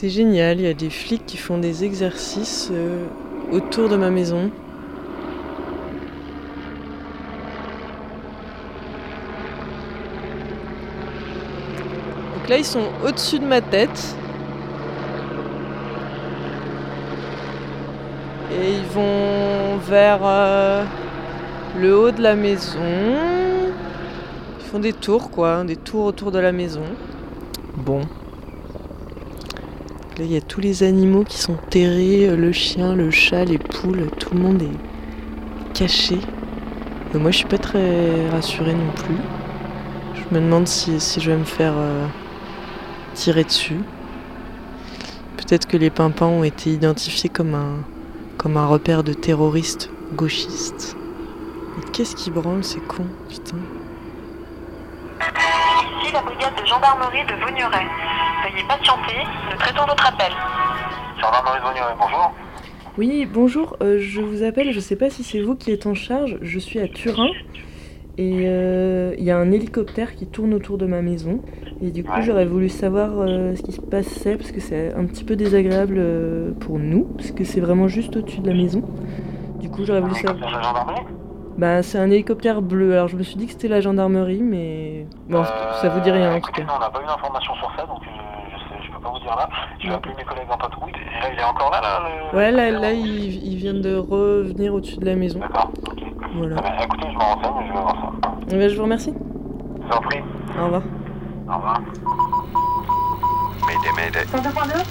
C'est génial, il y a des flics qui font des exercices euh, autour de ma maison. Donc là, ils sont au-dessus de ma tête. Et ils vont vers euh, le haut de la maison. Ils font des tours, quoi, des tours autour de la maison. Bon. Il y a tous les animaux qui sont terrés, euh, le chien, le chat, les poules, tout le monde est caché. Moi, je suis pas très rassurée non plus. Je me demande si, je vais me faire euh, tirer dessus. Peut-être que les pimpins ont été identifiés comme un, comme un repère de terroristes gauchistes. Mais qu'est-ce qui branle, c'est con, putain? Ici la brigade de gendarmerie de Vaugneray. Veuillez patienter, nous traitons votre appel. Gendarmerie de bonjour. Oui, bonjour, euh, je vous appelle, je sais pas si c'est vous qui êtes en charge, je suis à Turin et euh, il y a un hélicoptère qui tourne autour de ma maison et du coup Ouais. j'aurais voulu savoir euh, ce qui se passait parce que c'est un petit peu désagréable euh, pour nous parce que c'est vraiment juste au-dessus de la maison. Du coup j'aurais voulu C'est savoir... la gendarmerie? Bah c'est un hélicoptère bleu, alors je me suis dit que c'était la gendarmerie mais... Bon, ça vous dit rien en tout cas. non, on n'a pas eu d'informations sur ça, donc euh, je, sais, je peux pas vous dire là. Je vais appeler mes collègues en patrouille. Et là, il est encore là, là le- Ouais là, là ils, ils viennent de revenir au-dessus de la maison. D'accord, ok. Voilà. Eh ben, écoutez, je m'en renseigne, je vais voir ça. Eh ben, je vous remercie. Je vous en prie. Au revoir. Au revoir. Mayday, mayday. 102.2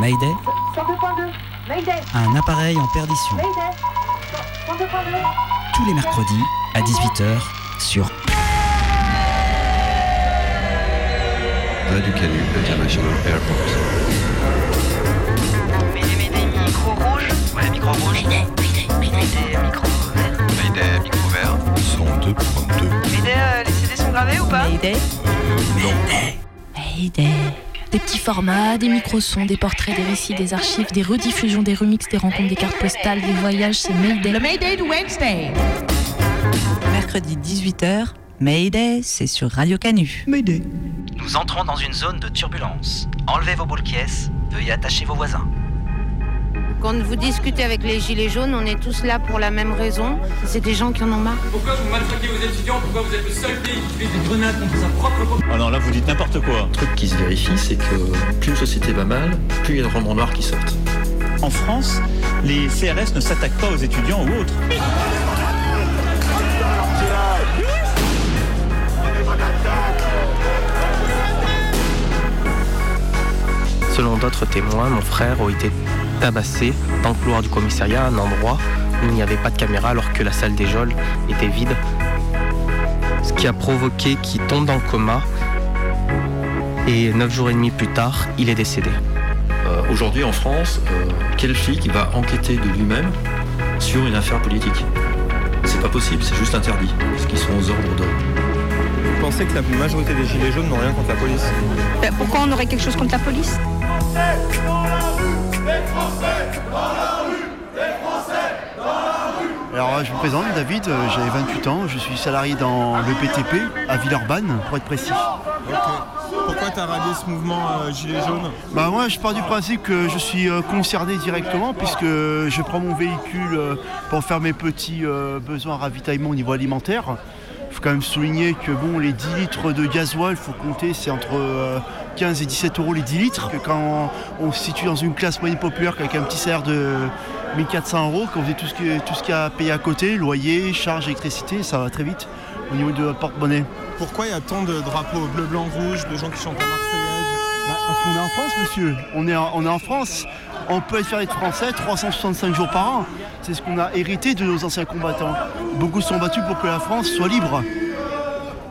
Mayday, 102.2 Mayday un appareil en perdition. Mayday 102.2 Tous les mercredis à 18h sur Radio Canu International Airport. Mayday, Mayday, micro rouge. Ouais, micro rouge. Mayday, micro vert. Mayday, micro vert. 102.2. Mayday, euh, les CD sont gravés ou pas Mayday. Mayday. Des petits formats, des micro-sons, des portraits, des récits, des archives, des rediffusions, des remixes, des rencontres, des cartes postales, des voyages, c'est Mayday. Le Mayday de Wednesday. Mercredi 18h, Mayday, c'est sur Radio Canu. Mayday. Nous entrons dans une zone de turbulence. Enlevez vos boules veuillez attacher vos voisins. Quand vous discutez avec les gilets jaunes, on est tous là pour la même raison. C'est des gens qui en ont marre. Pourquoi vous maltraitez vos étudiants? Pourquoi vous êtes le seul pays qui utilise des grenades contre sa propre Ah non, là vous dites n'importe quoi. Un truc qui se vérifie, c'est que plus une société va mal, plus il y a de romans noirs qui sortent. En France, les CRS ne s'attaquent pas aux étudiants ou autres. Selon d'autres témoins, mon frère a été tabassé dans le couloir du commissariat à un endroit où il n'y avait pas de caméra alors que la salle des geôles était vide. Ce qui a provoqué qu'il tombe dans le coma et neuf jours et demi plus tard, il est décédé. Euh, Aujourd'hui en France, euh, quel flic va enquêter de lui-même sur une affaire politique? C'est pas possible, c'est juste interdit, parce qu'ils sont aux ordres d'ordre. Vous pensez que la majorité des gilets jaunes n'ont rien contre la police? Pourquoi on aurait quelque chose contre la police? Alors je me présente, David, euh, j'ai 28 ans, je suis salarié dans le BTP à Villeurbanne, pour être précis. Pourquoi t'as rallié ce mouvement euh, gilet jaune Bah moi je pars du principe que je suis euh, concerné directement puisque je prends mon véhicule euh, pour faire mes petits besoins ravitaillement au niveau alimentaire. Il faut quand même souligner que bon les 10 litres de gasoil, faut compter, c'est entre euh, 15 et 17 euros les 10 litres. Que quand on, on se situe dans une classe moyenne populaire avec un petit salaire de 1400 euros, quand vous avez tout ce, que- tout ce qu'il y a à payer à côté, loyer, charges, électricité, ça va très vite au niveau de porte-monnaie. Pourquoi il y a tant de drapeaux bleu, blanc, rouge, de gens qui chantent la Marseillaise Bah, Parce qu'on est en France, monsieur. On est en, on est en France. On peut être fier d'être français 365 jours par an. C'est ce qu'on a hérité de nos anciens combattants. Beaucoup se sont battus pour que la France soit libre.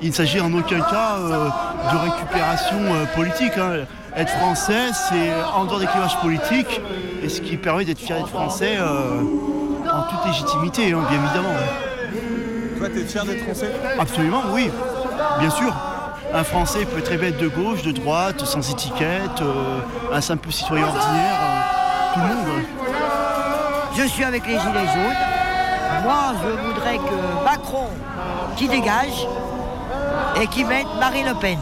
Il ne s'agit en aucun cas euh, de récupération euh, politique. hein. Être français, c'est en dehors des clivages politiques et ce qui permet d'être fier d'être français euh, en toute légitimité, hein, bien évidemment. Toi, t'es fier d'être français? Absolument, oui, bien sûr. Un Français peut très bien être de gauche, de droite, sans étiquette, euh, un simple citoyen ordinaire, euh, tout le monde. Je suis avec les Gilets jaunes. Moi, je voudrais que Macron, qui dégage, et qui mette Marine Le Pen.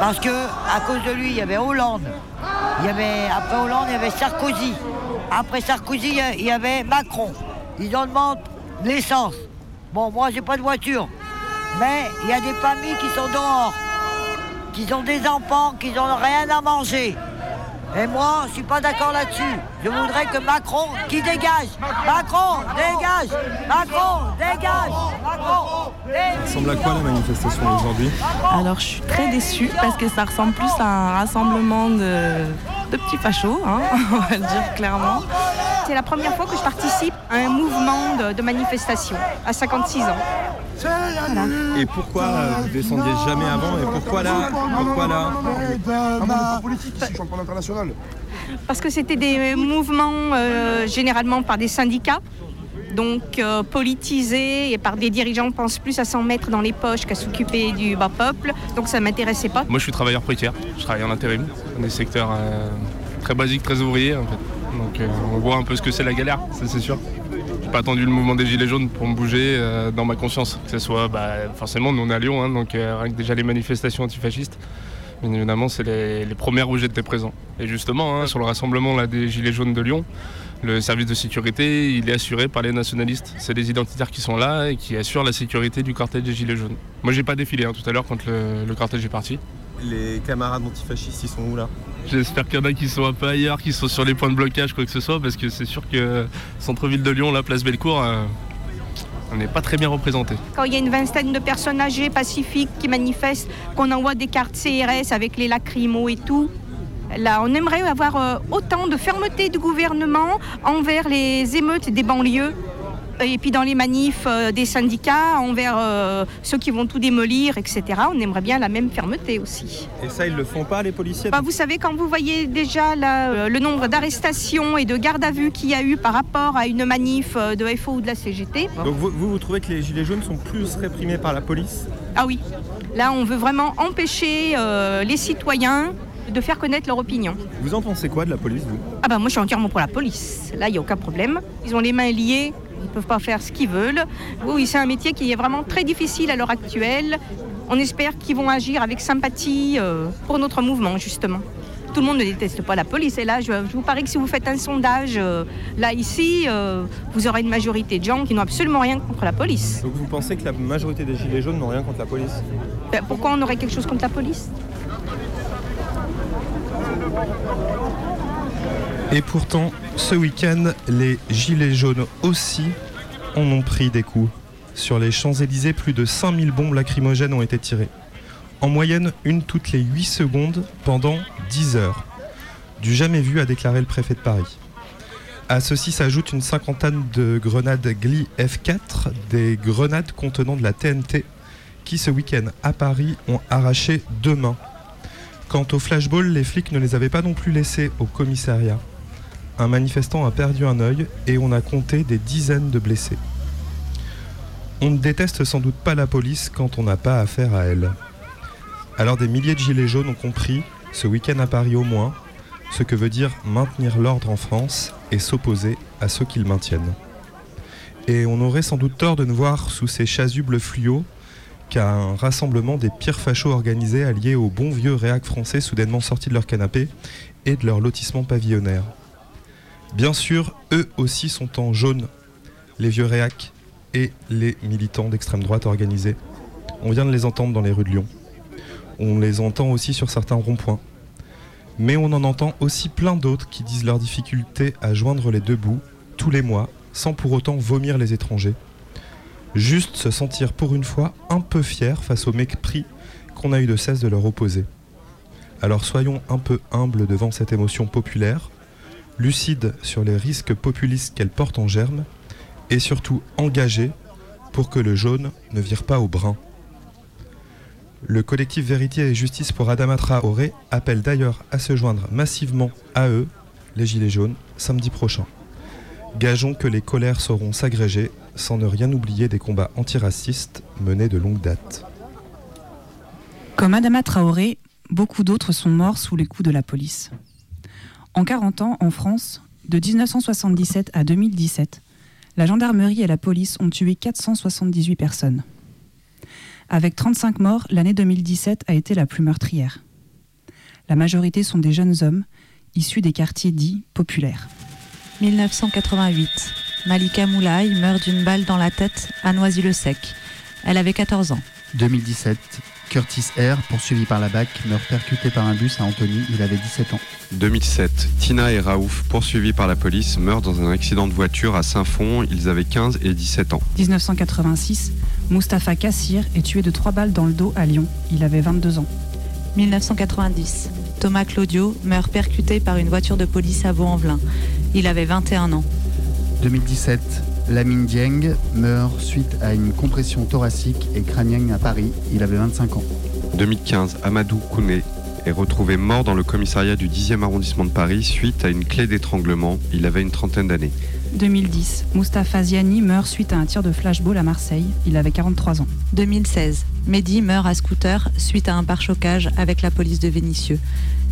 Parce que à cause de lui, il y avait Hollande. Il y avait, après Hollande, il y avait Sarkozy. Après Sarkozy, il y avait Macron. Ils en demandent l'essence. Bon, moi, j'ai pas de voiture. Mais il y a des familles qui sont dehors, qui ont des enfants, qui n'ont rien à manger. Et moi, je suis pas d'accord là-dessus. Je voudrais que Macron, qui dégage Macron, dégage Macron, dégage Macron, Ça ressemble à quoi la manifestation aujourd'hui? Alors je suis très déçue parce que ça ressemble plus à un rassemblement de, de petits fachos, hein, on va le dire clairement. C'est la première fois que je participe à un mouvement de, de manifestation à 56 ans. Voilà. Et pourquoi euh, vous descendiez jamais avant et pourquoi là Pourquoi là politique ici, champion international. Parce que c'était des mouvements euh, généralement par des syndicats, donc euh, politisés et par des dirigeants qui pensent plus à s'en mettre dans les poches qu'à s'occuper du bas peuple. Donc ça ne m'intéressait pas. Moi je suis travailleur précaire, je travaille en intérim, dans des secteurs euh, très basiques, très ouvriers en fait. Donc euh, on voit un peu ce que c'est la galère, ça c'est sûr. Pas attendu le mouvement des Gilets jaunes pour me bouger euh, dans ma conscience. Que ce soit, bah, forcément, nous on est à Lyon, hein, donc euh, rien que déjà les manifestations antifascistes, bien évidemment, c'est les, les premières où j'étais présent. Et justement, hein, sur le rassemblement des Gilets jaunes de Lyon, le service de sécurité, il est assuré par les nationalistes. C'est les identitaires qui sont là et qui assurent la sécurité du cortège des Gilets jaunes. Moi, j'ai pas défilé hein, tout à l'heure quand le, le est parti. Les camarades antifascistes, ils sont où là J'espère qu'il y en a qui sont un peu ailleurs, qui sont sur les points de blocage, quoi que ce soit, parce que c'est sûr que centre-ville de Lyon, la place Bellecour, euh, on n'est pas très bien représenté. Quand il y a une vingtaine de personnes âgées pacifiques qui manifestent, qu'on envoie des cartes CRS avec les lacrymos et tout, là on aimerait avoir euh, autant de fermeté du gouvernement envers les émeutes des banlieues et puis dans les manifs euh, des syndicats envers euh, ceux qui vont tout démolir, etc. On aimerait bien la même fermeté aussi. Et ça, ils le font pas, les policiers? Bah, vous savez, quand vous voyez déjà euh, le nombre d'arrestations et de gardes à vue qu'il y a eu par rapport à une manif de FO ou de la CGT, Donc vous, vous, vous trouvez que les gilets jaunes sont plus réprimés par la police? Ah oui, là on veut vraiment empêcher euh, les citoyens de faire connaître leur opinion. Vous en pensez quoi de la police, vous? Ah bah moi je suis entièrement pour la police. Là il n'y a aucun problème. Ils ont les mains liées, ils ne peuvent pas faire ce qu'ils veulent. Oui, c'est un métier qui est vraiment très difficile à l'heure actuelle. On espère qu'ils vont agir avec sympathie euh, pour notre mouvement justement. Tout le monde ne déteste pas la police. Et là, je, vous parie que si vous faites un sondage, euh, là, ici, euh, vous aurez une majorité de gens qui n'ont absolument rien contre la police. Donc vous pensez que la majorité des gilets jaunes n'ont rien contre la police? Ben, pourquoi on aurait quelque chose contre la police? Et pourtant, ce week-end, les Gilets jaunes aussi en ont pris des coups. Sur les Champs-Élysées, plus de 5000 bombes lacrymogènes ont été tirées. En moyenne, une toutes les 8 secondes pendant 10 heures. Du jamais vu, a déclaré le préfet de Paris. À ceci s'ajoute une cinquantaine de grenades Gli F4, des grenades contenant de la TNT, qui ce week-end à Paris ont arraché deux mains. Quant au flashball, les flics ne les avaient pas non plus laissés au commissariat. Un manifestant a perdu un œil et on a compté des dizaines de blessés. On ne déteste sans doute pas la police quand on n'a pas affaire à elle. Alors des milliers de gilets jaunes ont compris, ce week-end à Paris au moins, ce que veut dire maintenir l'ordre en France et s'opposer à ceux qui le maintiennent. Et on aurait sans doute tort de ne voir sous ces chasubles fluo qu'à un rassemblement des pires fachos organisés alliés aux bons vieux réacs français soudainement sortis de leur canapé et de leur lotissement pavillonnaire. Bien sûr, eux aussi sont en jaune, les vieux réacs et les militants d'extrême droite organisés. On vient de les entendre dans les rues de Lyon. On les entend aussi sur certains ronds-points. Mais on en entend aussi plein d'autres qui disent leur difficulté à joindre les deux bouts tous les mois sans pour autant vomir les étrangers. Juste se sentir pour une fois un peu fier face au mépris qu'on a eu de cesse de leur opposer. Alors soyons un peu humbles devant cette émotion populaire, lucides sur les risques populistes qu'elle porte en germe, et surtout engagés pour que le jaune ne vire pas au brun. Le collectif Vérité et Justice pour Adama Traoré appelle d'ailleurs à se joindre massivement à eux, les Gilets jaunes, samedi prochain. Gageons que les colères sauront s'agréger sans ne rien oublier des combats antiracistes menés de longue date. Comme Adama Traoré, beaucoup d'autres sont morts sous les coups de la police. En 40 ans, en France, de 1977 à 2017, la gendarmerie et la police ont tué 478 personnes. Avec 35 morts, l'année 2017 a été la plus meurtrière. La majorité sont des jeunes hommes issus des quartiers dits populaires. 1988. Malika Moulay meurt d'une balle dans la tête à Noisy-le-Sec. Elle avait 14 ans. 2017. Curtis R, poursuivi par la BAC, meurt percuté par un bus à Antony, il avait 17 ans. 2007. Tina et Raouf, poursuivis par la police, meurent dans un accident de voiture à Saint-Fond, ils avaient 15 et 17 ans. 1986. Mustapha Kassir est tué de trois balles dans le dos à Lyon, il avait 22 ans. 1990. Thomas Claudio meurt percuté par une voiture de police à Vaux-en-Velin. Il avait 21 ans. 2017. Lamine Dieng meurt suite à une compression thoracique et crânienne à Paris. Il avait 25 ans. 2015. Amadou Kouné est retrouvé mort dans le commissariat du 10e arrondissement de Paris suite à une clé d'étranglement. Il avait une trentaine d'années. 2010. Mustapha Ziani meurt suite à un tir de flashball à Marseille. Il avait 43 ans. 2016. Mehdi meurt à scooter suite à un pare-chocage avec la police de Vénissieux.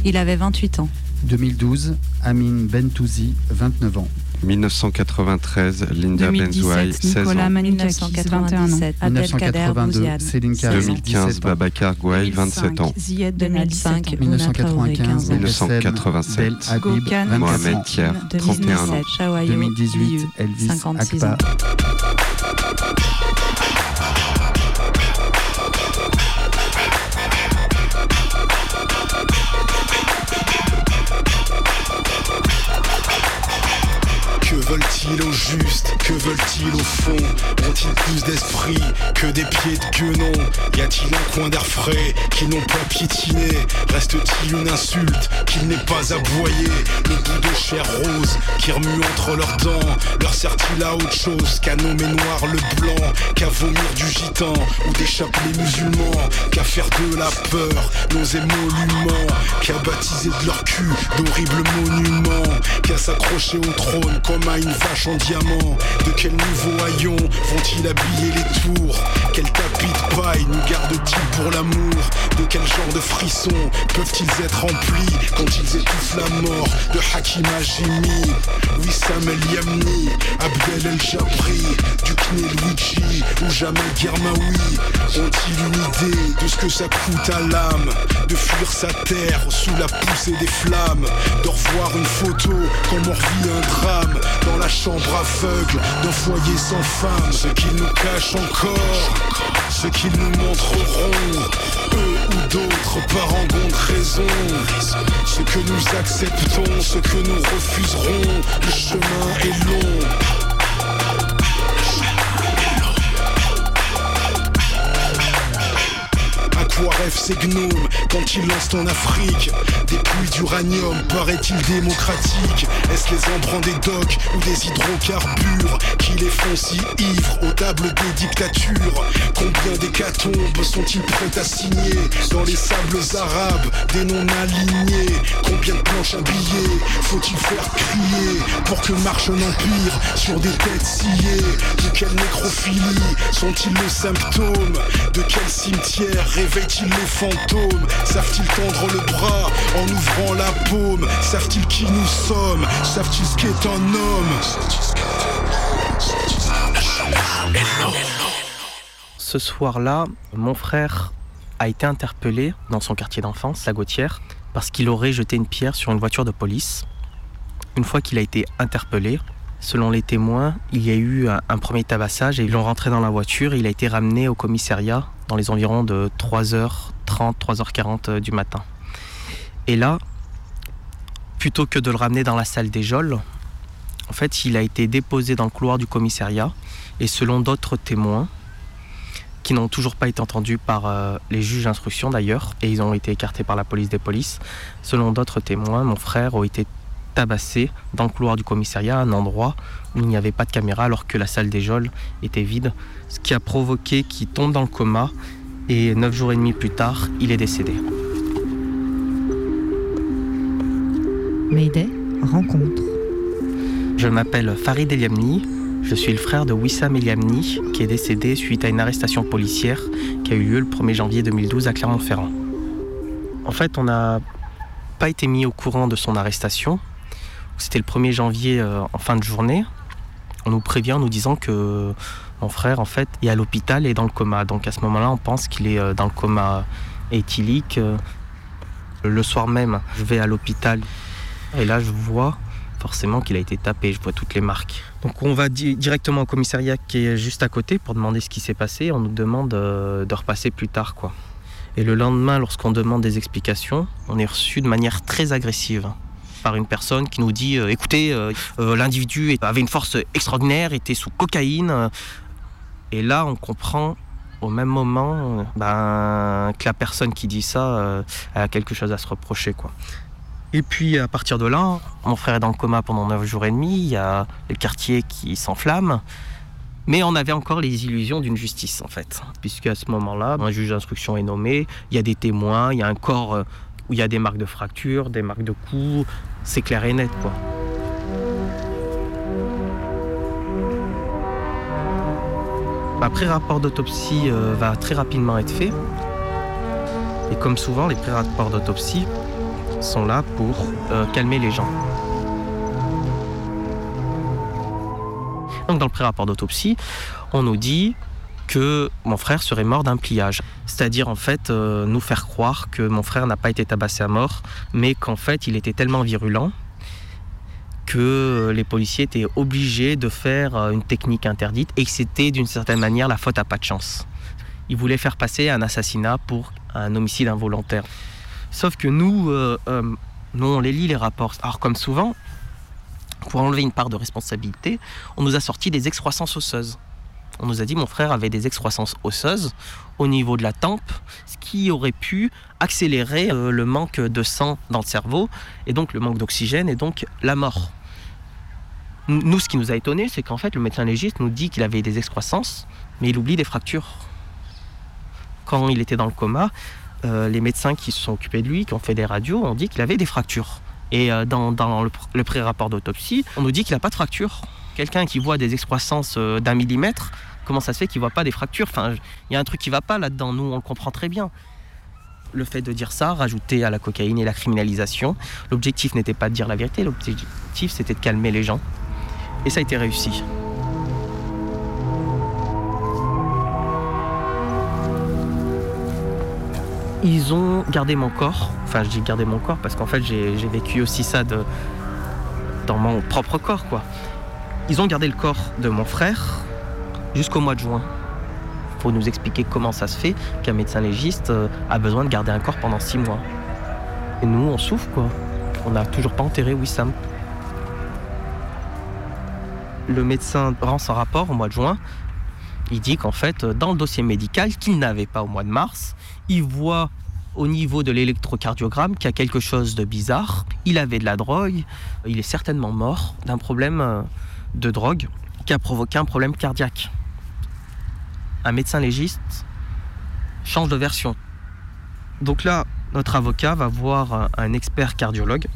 Il avait 28 ans. 2012. Amin Bentouzi, 29 ans. 1993, Linda Benzouaï, 16 Nicolas ans. Manitakis, 21 ans. 1982, Céline Karim, 2015, 17 ans. Babacar Gouaï, 27 ans. Zied 2005, 1995, 1987, Bel Habib, Gokhan, 24 Mohamed. Thier, 31 ans. 2017, Chawayo, 2018, Liu, Elvis 56 veulent-ils au juste? Que veulent-ils au fond? Ont-ils plus d'esprit que des pieds de guenon Y a-t-il un coin d'air frais qu'ils n'ont pas piétiné? Reste-t-il une insulte qu'il n'est pas aboyé? Le bout de chair rose qui remue entre leurs dents. Leur sert-il à autre chose qu'à nommer noir le blanc. Qu'à vomir du gitan ou des chapelets musulmans. Qu'à faire de la peur nos émoluments. Qu'à baptiser de leur cul d'horribles monuments. Qu'à s'accrocher au trône comme à vache en diamant. De quel nouveau haillon vont-ils habiller les tours? Quel tapis de paille nous garde-t-il pour l'amour? De quel genre de frissons peuvent-ils être remplis Quand ils étouffent la mort de Hakim Hajimi Wissam El Yamni, Abdel El Jabri Dukne Luigi ou Jamel Girmaoui? Ont-ils une idée de ce que ça coûte à l'âme De fuir sa terre sous la poussée des flammes? De revoir une photo comme on revit un drame Dans la chambre aveugle d'un foyer sans femme Ce qu'ils nous cachent encore Ce qu'ils nous montreront. Eux ou d'autres par en de raison Ce que nous acceptons, ce que nous refuserons Le chemin est long Quoi rêvent ces gnomes quand ils lancent en Afrique. Des pluies d'uranium, paraît-il démocratique. Est-ce les embruns des docks ou des hydrocarbures Qui les font si ivres aux tables des dictatures? Combien d'hécatombes sont-ils prêts à signer Dans les sables arabes, des non-alignés? Combien de planches à billets faut-il faire crier Pour que marche un empire sur des têtes sciées? De quelle nécrophilie sont-ils le symptôme? De quel cimetière réveillent-ils les fantômes? Savent-ils tendre le bras en ouvrant la paume? Savent-ils qui nous sommes? Savent-ils ce qu'est un homme? Ce soir-là, mon frère a été interpellé dans son quartier d'enfance, la Gautière, parce qu'il aurait jeté une pierre sur une voiture de police. Une fois qu'il a été interpellé, selon les témoins, il y a eu un, un premier tabassage et ils l'ont rentré dans la voiture. Et il a été ramené au commissariat dans les environs de 3h30, 3h40 du matin. Et là, plutôt que de le ramener dans la salle des geôles, en fait, il a été déposé dans le couloir du commissariat et selon d'autres témoins, qui n'ont toujours pas été entendus par euh, les juges d'instruction d'ailleurs, et ils ont été écartés par la police des polices. Selon d'autres témoins, mon frère a été tabassé dans le couloir du commissariat à un endroit où il n'y avait pas de caméra alors que la salle des geôles était vide, ce qui a provoqué qu'il tombe dans le coma et neuf jours et demi plus tard, il est décédé. Mayday, rencontre. Je m'appelle Farid Eliamni, je suis le frère de Wissam Eliamni qui est décédé suite à une arrestation policière qui a eu lieu le 1er janvier 2012 à Clermont-Ferrand. En fait, on n'a pas été mis au courant de son arrestation. C'était le 1er janvier euh, en fin de journée. On nous prévient en nous disant que mon frère en fait est à l'hôpital et dans le coma. Donc à ce moment-là, on pense qu'il est euh, dans le coma éthylique. euh, Le soir même, je vais à l'hôpital et là je vois forcément qu'il a été tapé, je vois toutes les marques. Donc on va directement au commissariat qui est juste à côté pour demander ce qui s'est passé. On nous demande de repasser plus tard quoi. Et le lendemain, lorsqu'on demande des explications, on est reçu de manière très agressive par une personne qui nous dit euh, écoutez, euh, l'individu avait une force extraordinaire, était sous cocaïne. Et là, on comprend au même moment ben, que la personne qui dit ça a quelque chose à se reprocher. Quoi. Et puis à partir de là, mon frère est dans le coma pendant 9 jours et demi, il y a le quartier qui s'enflamme. Mais on avait encore les illusions d'une justice en fait. Puisque à ce moment-là, un juge d'instruction est nommé, il y a des témoins, il y a un corps euh, où il y a des marques de fractures, des marques de coups, c'est clair et net quoi. Un pré-rapport d'autopsie euh, va très rapidement être fait. Et comme souvent, les pré-rapports d'autopsie sont là pour euh, calmer les gens. Donc dans le pré-rapport d'autopsie, on nous dit que mon frère serait mort d'un pliage. C'est-à-dire en fait euh, nous faire croire que mon frère n'a pas été tabassé à mort, mais qu'en fait il était tellement virulent que les policiers étaient obligés de faire euh, une technique interdite et que c'était d'une certaine manière la faute à pas de chance. Ils voulaient faire passer un assassinat pour un homicide involontaire. Sauf que nous, euh, nous, on les lit les rapports. Alors comme souvent, pour enlever une part de responsabilité, on nous a sorti des excroissances osseuses. On nous a dit mon frère avait des excroissances osseuses au niveau de la tempe, ce qui aurait pu accélérer euh, le manque de sang dans le cerveau et donc le manque d'oxygène et donc la mort. Nous, ce qui nous a étonné, c'est qu'en fait, le médecin légiste nous dit qu'il avait des excroissances, mais il oublie des fractures. Quand il était dans le coma, euh, les médecins qui se sont occupés de lui, qui ont fait des radios, ont dit qu'il avait des fractures. Et euh, dans, le, pré-rapport d'autopsie, on nous dit qu'il n'a pas de fracture. Quelqu'un qui voit des excroissances euh, d'un millimètre, comment ça se fait qu'il ne voit pas des fractures? Enfin, il y a un truc qui va pas là-dedans, nous on le comprend très bien. Le fait de dire ça, rajouter à la cocaïne et la criminalisation, l'objectif n'était pas de dire la vérité, l'objectif c'était de calmer les gens. Et ça a été réussi. Ils ont gardé mon corps. Enfin, je dis gardé mon corps parce qu'en fait, j'ai vécu aussi ça dans mon propre corps. Ils ont gardé le corps de mon frère jusqu'au mois de juin. Pour nous expliquer comment ça se fait qu'un médecin légiste euh, a besoin de garder un corps pendant six mois. Et nous, on souffre, quoi. On n'a toujours pas enterré Wissam. Le médecin rend son rapport au mois de juin. Il dit qu'en fait, dans le dossier médical qu'il n'avait pas au mois de mars, il voit au niveau de l'électrocardiogramme qu'il y a quelque chose de bizarre. Il avait de la drogue, il est certainement mort d'un problème euh, de drogue qui a provoqué un problème cardiaque. Un médecin légiste change de version. Donc là, notre avocat va voir un expert cardiologue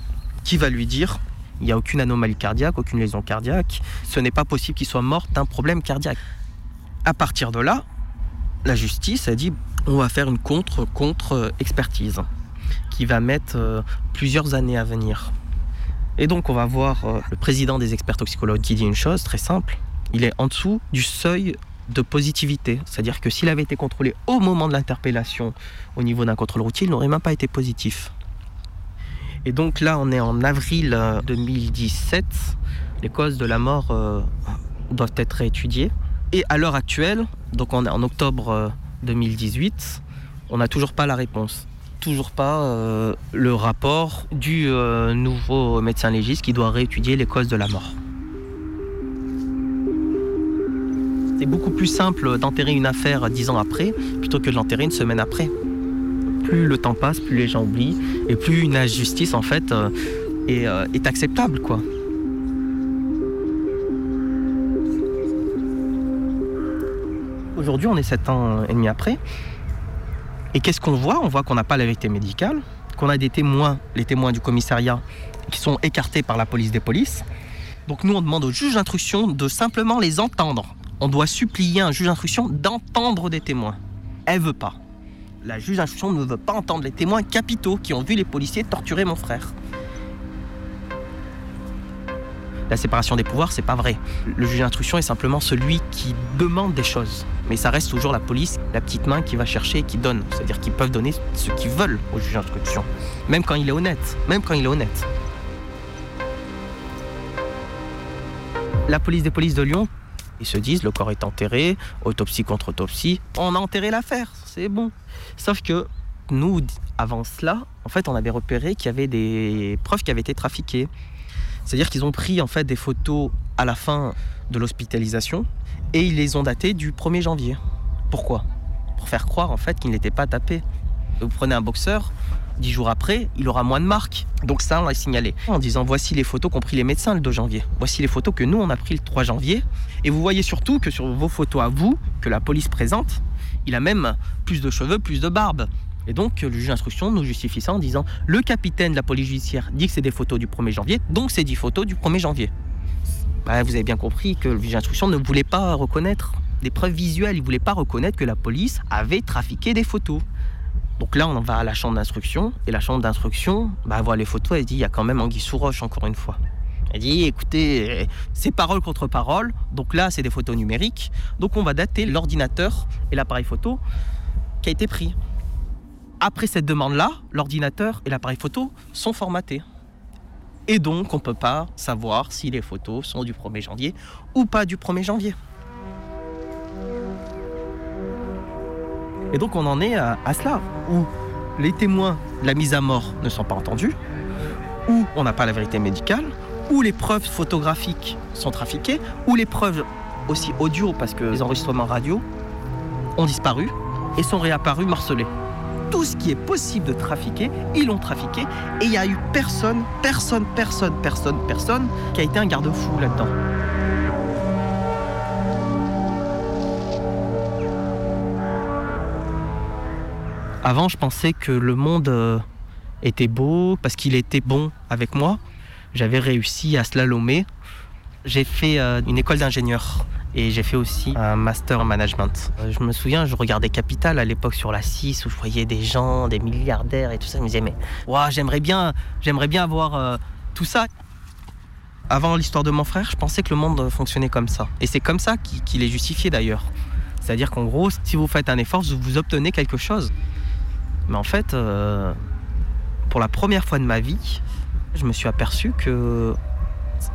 qui va lui dire il n'y a aucune anomalie cardiaque, aucune lésion cardiaque, ce n'est pas possible qu'il soit mort d'un problème cardiaque. À partir de là, la justice a dit on va faire une contre-contre-expertise qui va mettre euh, plusieurs années à venir. Et donc on va voir euh, le président des experts toxicologues qui dit une chose très simple, il est en dessous du seuil de positivité. C'est-à-dire que s'il avait été contrôlé au moment de l'interpellation au niveau d'un contrôle routier, il n'aurait même pas été positif. Et donc là, on est en avril 2017. Euh, Les causes de la mort doivent être étudiées. Et à l'heure actuelle, donc on est en octobre 2018, on n'a toujours pas la réponse. Toujours pas euh, le rapport du euh, nouveau médecin légiste qui doit réétudier les causes de la mort. C'est beaucoup plus simple d'enterrer une affaire dix ans après plutôt que de l'enterrer une semaine après. Plus le temps passe, plus les gens oublient et plus une injustice en fait euh, est, est acceptable quoi. Aujourd'hui, on est sept ans et demi après. Et qu'est-ce qu'on voit? On voit qu'on n'a pas la vérité médicale, qu'on a des témoins, les témoins du commissariat, qui sont écartés par la police des polices. Donc nous, on demande au juge d'instruction de simplement les entendre. On doit supplier un juge d'instruction d'entendre des témoins. Elle veut pas. La juge d'instruction ne veut pas entendre les témoins capitaux qui ont vu les policiers torturer mon frère. La séparation des pouvoirs, c'est pas vrai. Le juge d'instruction est simplement celui qui demande des choses Mais ça reste toujours la police, la petite main qui va chercher et qui donne. C'est-à-dire qu'ils peuvent donner ce qu'ils veulent au juge d'instruction. Même quand il est honnête. Même quand il est honnête. La police des polices de Lyon, ils se disent le corps est enterré, autopsie contre autopsie, on a enterré l'affaire, c'est bon. Sauf que nous, avant cela, en fait, on avait repéré qu'il y avait des preuves qui avaient été trafiquées. C'est-à-dire qu'ils ont pris en fait des photos à la fin de l'hospitalisation et ils les ont datées du 1er janvier. Pourquoi? Pour faire croire en fait qu'il n'était pas tapé. Vous prenez un boxeur, dix jours après, il aura moins de marques. Donc ça, on l'a signalé en disant voici les photos qu'ont pris les médecins le 2 janvier. Voici les photos que nous, on a pris le 3 janvier. Et vous voyez surtout que sur vos photos à vous, que la police présente, il a même plus de cheveux, plus de barbe. Et donc le juge d'instruction nous justifie ça en disant le capitaine de la police judiciaire dit que c'est des photos du 1er janvier, donc c'est 10 photos du 1er janvier. Bah, vous avez bien compris que le juge d'instruction ne voulait pas reconnaître des preuves visuelles, il ne voulait pas reconnaître que la police avait trafiqué des photos. Donc là, on va à la chambre d'instruction, et la chambre d'instruction bah, voit les photos et dit il y a quand même Anguille sous roche, encore une fois. Elle dit écoutez, c'est parole contre parole, donc là, c'est des photos numériques, donc on va dater l'ordinateur et l'appareil photo qui a été pris. Après cette demande-là, l'ordinateur et l'appareil photo sont formatés. Et donc, on ne peut pas savoir si les photos sont du 1er janvier ou pas du 1er janvier. Et donc, on en est à, cela, où les témoins de la mise à mort ne sont pas entendus, où on n'a pas la vérité médicale, où les preuves photographiques sont trafiquées, où les preuves aussi audio, parce que les enregistrements radio ont disparu et sont réapparus morcelés tout ce qui est possible de trafiquer, ils l'ont trafiqué. Et il n'y a eu personne, personne, personne, personne, personne qui a été un garde-fou là-dedans. Avant, je pensais que le monde euh, était beau parce qu'il était bon avec moi. J'avais réussi à slalomer. J'ai fait euh, une école d'ingénieur et j'ai fait aussi un master en management. Euh, je me souviens, je regardais Capital à l'époque sur la 6 où je voyais des gens, des milliardaires et tout ça. Je me disais, mais j'aimerais bien, j'aimerais bien avoir tout ça. Avant l'histoire de mon frère, je pensais que le monde fonctionnait comme ça. Et c'est comme ça qu'il est justifié d'ailleurs. C'est-à-dire qu'en gros, si vous faites un effort, vous obtenez quelque chose. Mais en fait, euh, pour la première fois de ma vie, je me suis aperçu que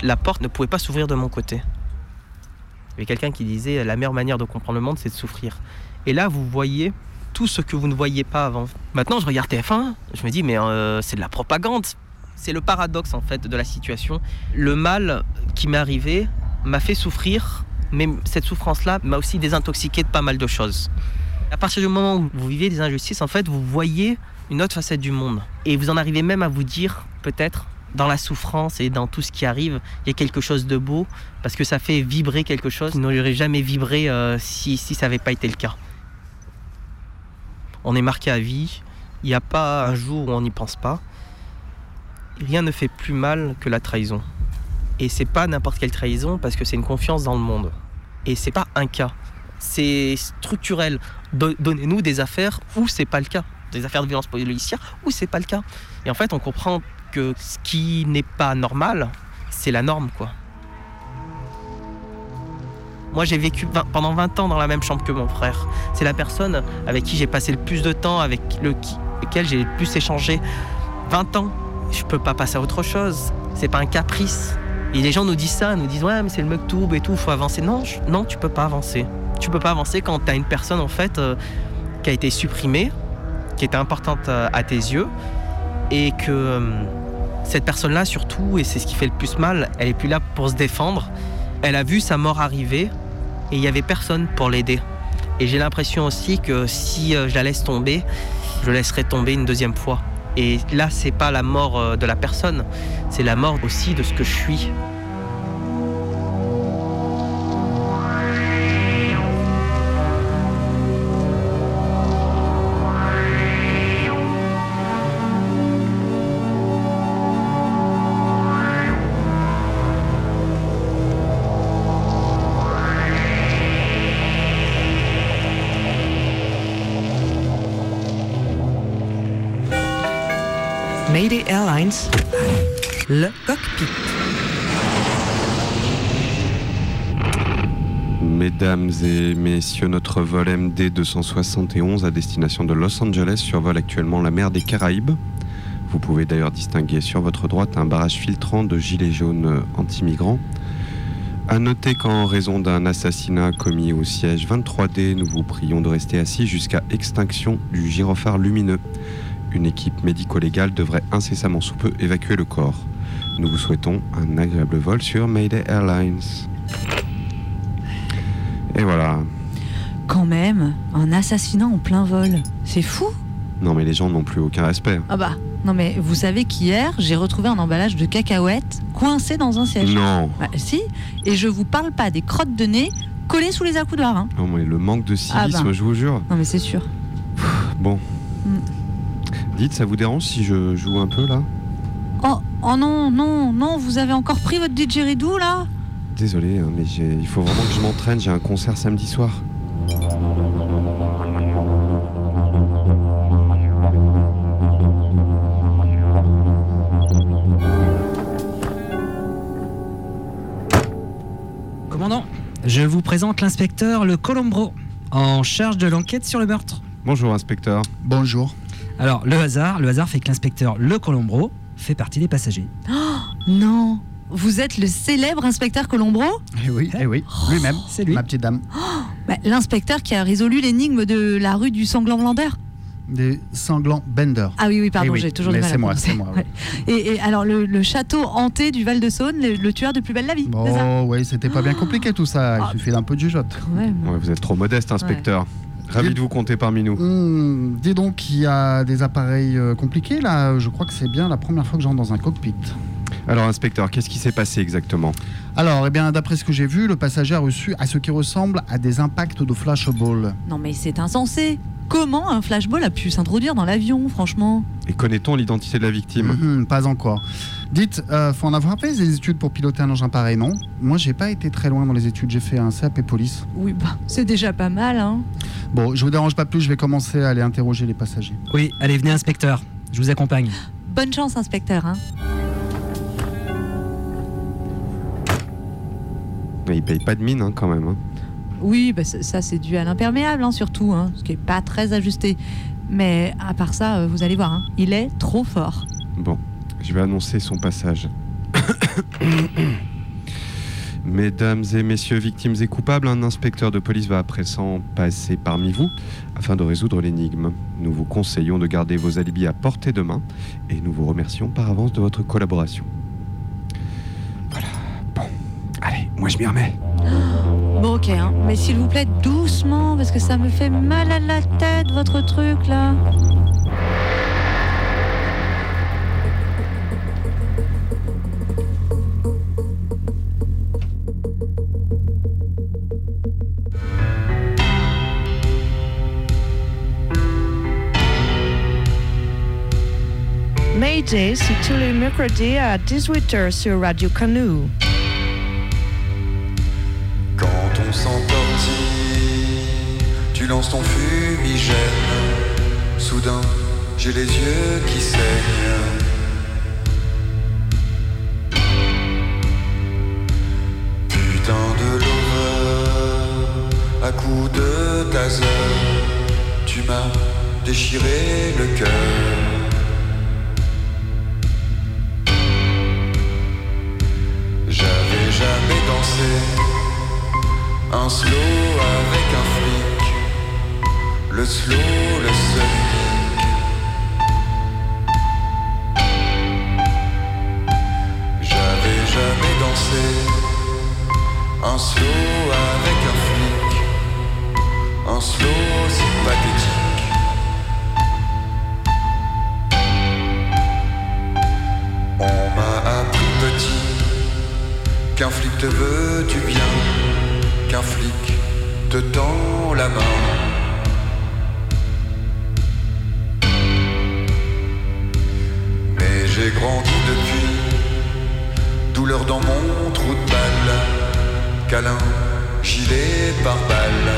la porte ne pouvait pas s'ouvrir de mon côté. Il y avait quelqu'un qui disait la meilleure manière de comprendre le monde, c'est de souffrir. Et là, vous voyez tout ce que vous ne voyiez pas avant. Maintenant, je regarde TF1, je me dis, mais euh, c'est de la propagande. C'est le paradoxe, en fait, de la situation. Le mal qui m'est arrivé m'a fait souffrir, mais cette souffrance-là m'a aussi désintoxiqué de pas mal de choses. À partir du moment où vous vivez des injustices, en fait, vous voyez une autre facette du monde. Et vous en arrivez même à vous dire, peut-être, dans la souffrance et dans tout ce qui arrive, il y a quelque chose de beau, parce que ça fait vibrer quelque chose qui n'aurait jamais vibré euh, si, si ça n'avait pas été le cas. On est marqué à vie, il n'y a pas un jour où on n'y pense pas. Rien ne fait plus mal que la trahison. Et c'est pas n'importe quelle trahison parce que c'est une confiance dans le monde. Et c'est pas un cas c'est structurel. Donnez-nous des affaires où c'est pas le cas, des affaires de violence policière où c'est pas le cas. Et en fait, on comprend ce qui n'est pas normal, c'est la norme, quoi. Moi, j'ai vécu pendant 20 ans dans la même chambre que mon frère. C'est la personne avec qui j'ai passé le plus de temps, avec lequel j'ai le plus échangé. 20 ans, je peux pas passer à autre chose. C'est pas un caprice. Et les gens nous disent ça, nous disent ouais mais c'est le muktoub et tout, faut avancer. Non, non, tu peux pas avancer tu peux pas avancer quand tu as une personne en fait euh, qui a été supprimée, qui était importante euh, à tes yeux, et que euh, cette personne-là surtout, et c'est ce qui fait le plus mal, elle est plus là pour se défendre. Elle a vu sa mort arriver et il y avait personne pour l'aider. Et j'ai l'impression aussi que si je la laisse tomber, je laisserai tomber une deuxième fois. Et là, c'est pas la mort de la personne, c'est la mort aussi de ce que je suis. Le cockpit. Mesdames et messieurs, notre vol MD 271 à destination de Los Angeles survole actuellement la mer des Caraïbes. Vous pouvez d'ailleurs distinguer sur votre droite un barrage filtrant de gilets jaunes anti-migrants. À noter qu'en raison d'un assassinat commis au siège 23D, nous vous prions de rester assis jusqu'à extinction du gyrophare lumineux. Une équipe médico-légale devrait incessamment sous peu évacuer le corps. Nous vous souhaitons un agréable vol sur Mayday Airlines. Et voilà. Quand même, un assassinat en plein vol. C'est fou Non mais les gens n'ont plus aucun respect. Ah bah, non mais vous savez qu'hier, j'ai retrouvé un emballage de cacahuètes coincé dans un siège. Non. Bah, si, et je vous parle pas des crottes de nez collées sous les accoudoirs. Hein. Non mais le manque de civisme, Ah bah. je vous jure. Non mais c'est sûr. Bon. Mm. Dites, ça vous dérange si je joue un peu là? Oh, oh non, non, non, vous avez encore pris votre didgeridoo là? Désolé, hein, mais il faut vraiment que je m'entraîne, j'ai un concert samedi soir. Commandant, je vous présente l'inspecteur Le Colombro, en charge de l'enquête sur le meurtre. Bonjour inspecteur. Bonjour. Alors, le hasard, le hasard fait que l'inspecteur Le Colombro fait partie des passagers. Oh, non Vous êtes le célèbre inspecteur Colombro? Eh oui, eh oui, lui-même, c'est lui. ma petite dame. Bah, L'inspecteur qui a résolu l'énigme de la rue du sanglant Blander Des sanglants Bender. Ah oui, oui, pardon, Eh oui, j'ai toujours mais du mal à c'est moi, c'est moi. Ouais. Et, et alors, le, le château hanté du Val-de-Saône, le, le tueur de plus belle la vie, Oh, ouais, c'était pas bien compliqué tout ça. Il suffit d'un peu de jugeote. Ouais. Ouais, vous êtes trop modeste, inspecteur. Ravi de vous compter parmi nous. Hmm, dis donc, il y a des appareils euh, compliqués là. Je crois que c'est bien la première fois que j'entre dans un cockpit. Alors inspecteur, qu'est-ce qui s'est passé exactement? Alors, eh bien, d'après ce que j'ai vu, le passager a reçu à ce qui ressemble à des impacts de flashball. Non mais c'est insensé Comment un flashball a pu s'introduire dans l'avion, franchement? Et connaît-on l'identité de la victime? Mhm, pas encore. Dites, euh, faut en avoir fait des études pour piloter un engin pareil, non? Moi, j'ai pas été très loin dans les études. J'ai fait un CAP police. Oui, bah, c'est déjà pas mal, hein Bon, je vous dérange pas plus. Je vais commencer à aller interroger les passagers. Oui, allez, venez, inspecteur. Je vous accompagne. Bonne chance, inspecteur, hein Mais il paye pas de mine hein, quand même. hein. Oui, bah, ça, c'est dû à l'imperméable, hein, surtout, hein, ce qui est pas très ajusté. Mais à part ça, euh, vous allez voir, hein, il est trop fort. Bon, je vais annoncer son passage. Mesdames et messieurs, victimes et coupables, un inspecteur de police va à présent passer parmi vous afin de résoudre l'énigme. Nous vous conseillons de garder vos alibis à portée de main et nous vous remercions par avance de votre collaboration. Voilà, bon, allez, moi je m'y remets. Bon, ok, hein, mais s'il vous plaît, doucement, parce que ça me fait mal à la tête, votre truc, là. C'est tous les mercredis à 18h sur Radio Canu. Quand on s'entortille, tu lances ton fumigène. Soudain, j'ai les yeux qui saignent. Putain de lover, à coups de taser, tu m'as déchiré le cœur. Un slow avec un flic, le slow, le seul. J'avais jamais dansé un slow avec un flic, un slow si pathétique. On m'a appris petit qu'un flic te veut du bien, qu'un flic te tend la main. Mais j'ai grandi depuis, douleur dans mon trou de balle, câlin, gilet par balle.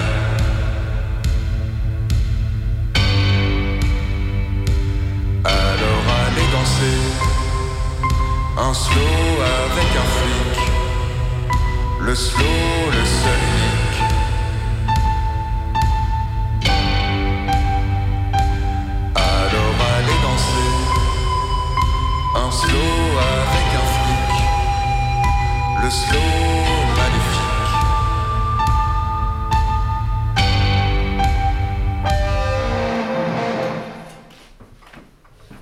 Alors allez danser un slow avec un flic, le slow, le sonic. Alors allez danser un slow avec un flic, le slow.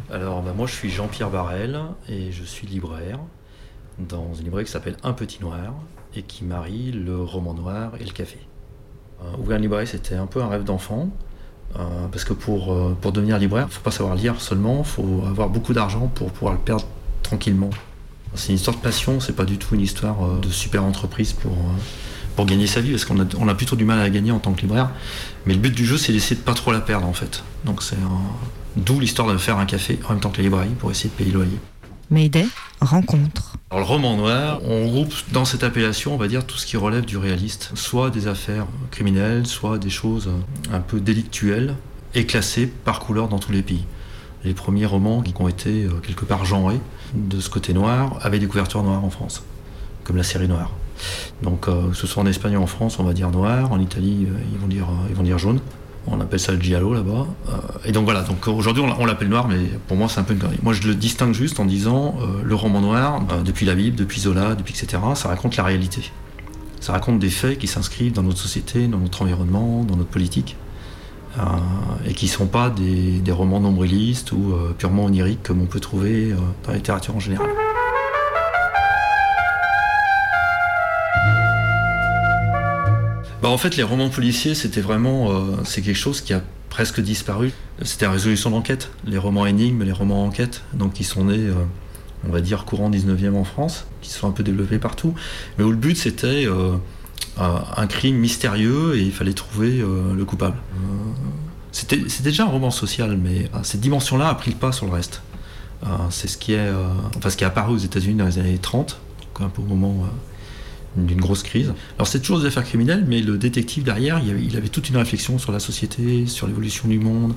Alors, bah, moi, je suis Jean-Pierre Barrel et je suis libraire dans une librairie qui s'appelle Un Petit Noir et qui marie le roman noir et le café. Euh, ouvrir une librairie, c'était un peu un rêve d'enfant. euh, parce que pour, euh, pour devenir libraire, il ne faut pas savoir lire seulement, il faut avoir beaucoup d'argent pour pouvoir le perdre tranquillement. C'est une histoire de passion, c'est pas du tout une histoire de super entreprise pour, pour gagner sa vie, parce qu'on a, on a plutôt du mal à la gagner en tant que libraire. Mais le but du jeu, c'est d'essayer de pas trop la perdre en fait. Donc c'est d'où l'histoire de faire un café en même temps que la librairie pour essayer de payer le loyer. Mayday, rencontre. Alors le roman noir, on regroupe dans cette appellation, on va dire, tout ce qui relève du réaliste. Soit des affaires criminelles, soit des choses un peu délictuelles et classées par couleur dans tous les pays. Les premiers romans qui ont été euh, quelque part genrés de ce côté noir avaient des couvertures noires en France, comme la série noire. Donc euh, que ce soit en Espagne ou en France, on va dire noir, en Italie, euh, ils, vont dire, ils vont dire jaune. On appelle ça le giallo là-bas. Euh, et donc voilà, donc aujourd'hui on l'a- on l'appelle noir, mais pour moi c'est un peu une connerie. Moi je le distingue juste en disant euh, le roman noir, euh, depuis la Bible, depuis Zola, depuis etc., ça raconte la réalité. Ça raconte des faits qui s'inscrivent dans notre société, dans notre environnement, dans notre politique, et qui ne sont pas des, des romans nombrilistes ou purement oniriques comme on peut trouver dans la littérature en général. Bah, en fait, les romans policiers, c'était vraiment, euh, c'est quelque chose qui a presque disparu. C'était la résolution d'enquête, les romans énigmes, les romans enquête, donc qui sont nés, euh, on va dire, courant 19e en France, qui se sont un peu développés partout, mais où le but c'était euh, un crime mystérieux et il fallait trouver le coupable. C'était déjà un roman social, mais cette dimension-là a pris le pas sur le reste. C'est ce qui est, enfin, ce qui est apparu aux États-Unis dans les années 30, donc un peu au moment d'une grosse crise. Alors c'est toujours des affaires criminelles, mais le détective derrière, il avait, toute une réflexion sur la société, sur l'évolution du monde.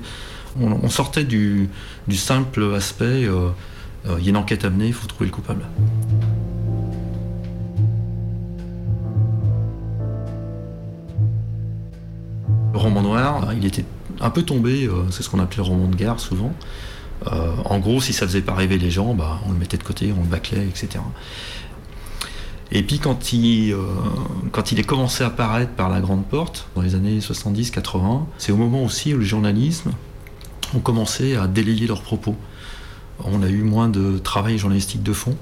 On, sortait du, simple aspect, euh, euh, il y a une enquête à mener, il faut trouver le coupable. Le roman noir, il était un peu tombé, euh, c'est ce qu'on appelait le roman de guerre souvent. En gros, si ça faisait pas rêver les gens, bah, on le mettait de côté, on le bâclait, etc. Et puis quand il, euh, quand il est commencé à apparaître par la grande porte, dans les années 70-80, c'est au moment aussi où le journalisme ont commencé à délayer leurs propos. On a eu moins de travail journalistique de fond,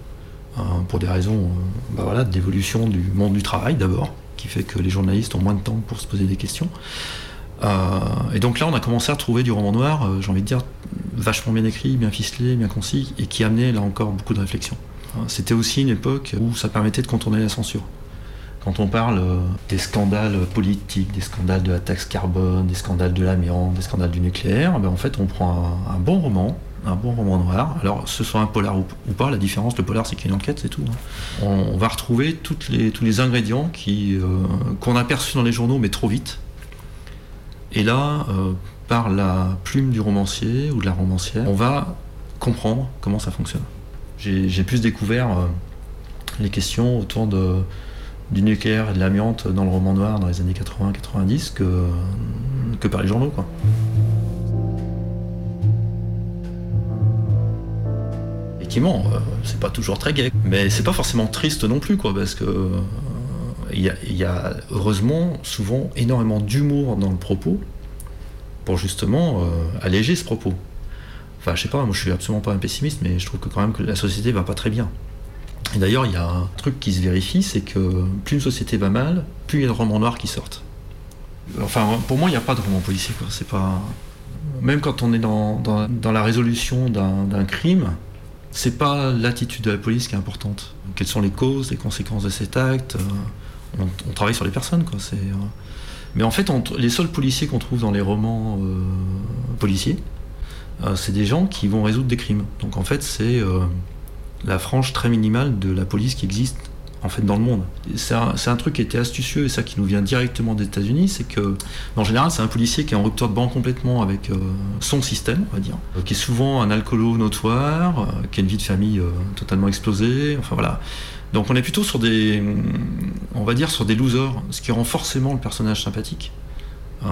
euh, pour des raisons bah voilà, d'évolution du monde du travail d'abord, qui fait que les journalistes ont moins de temps pour se poser des questions. Euh, et donc là, on a commencé à trouver du roman noir, j'ai envie de dire, vachement bien écrit, bien ficelé, bien concis, et qui amenait là encore beaucoup de réflexion. Euh, C'était aussi une époque où ça permettait de contourner la censure. Quand on parle euh, des scandales politiques, des scandales de la taxe carbone, des scandales de l'amiante, des scandales du nucléaire, ben en fait on prend un, bon roman, un bon roman noir. Alors ce soit un polar ou, pas, la différence, le polar c'est qu'il y a une enquête, c'est tout. hein. On, va retrouver tous les ingrédients euh, qu'on a perçus dans les journaux mais trop vite. Et là, euh, par la plume du romancier ou de la romancière, on va comprendre comment ça fonctionne. J'ai plus découvert euh, les questions autour du nucléaire et de l'amiante dans le roman noir dans les années 80-90 que, que par les journaux. Quoi. Effectivement, euh, c'est pas toujours très gai, mais c'est pas forcément triste non plus, quoi, parce que euh, il y, a- heureusement souvent énormément d'humour dans le propos pour justement alléger ce propos. Enfin, je sais pas, moi je suis absolument pas un pessimiste, mais je trouve que quand même que la société va pas très bien. Et d'ailleurs, il y a un truc qui se vérifie, c'est que plus une société va mal, plus il y a de romans noirs qui sortent. Enfin, pour moi, il n'y a pas de roman policier. C'est pas... Même quand on est dans, dans- la résolution d'un crime, c'est pas l'attitude de la police qui est importante. Quelles sont les causes, les conséquences de cet acte euh, on, travaille sur les personnes, euh, Mais en fait, les seuls policiers qu'on trouve dans les romans euh, policiers, c'est des gens qui vont résoudre des crimes. Donc en fait, c'est euh, la frange très minimale de la police qui existe en fait dans le monde. C'est un, truc qui était astucieux et ça qui nous vient directement des États-Unis, c'est que en général c'est un policier qui est en rupture de banc complètement avec euh, son système, on va dire, euh, qui est souvent un alcoolo notoire, euh, qui a une vie de famille euh, totalement explosée, enfin voilà. Donc on est plutôt sur des, on va dire sur des losers, ce qui rend forcément le personnage sympathique. Euh,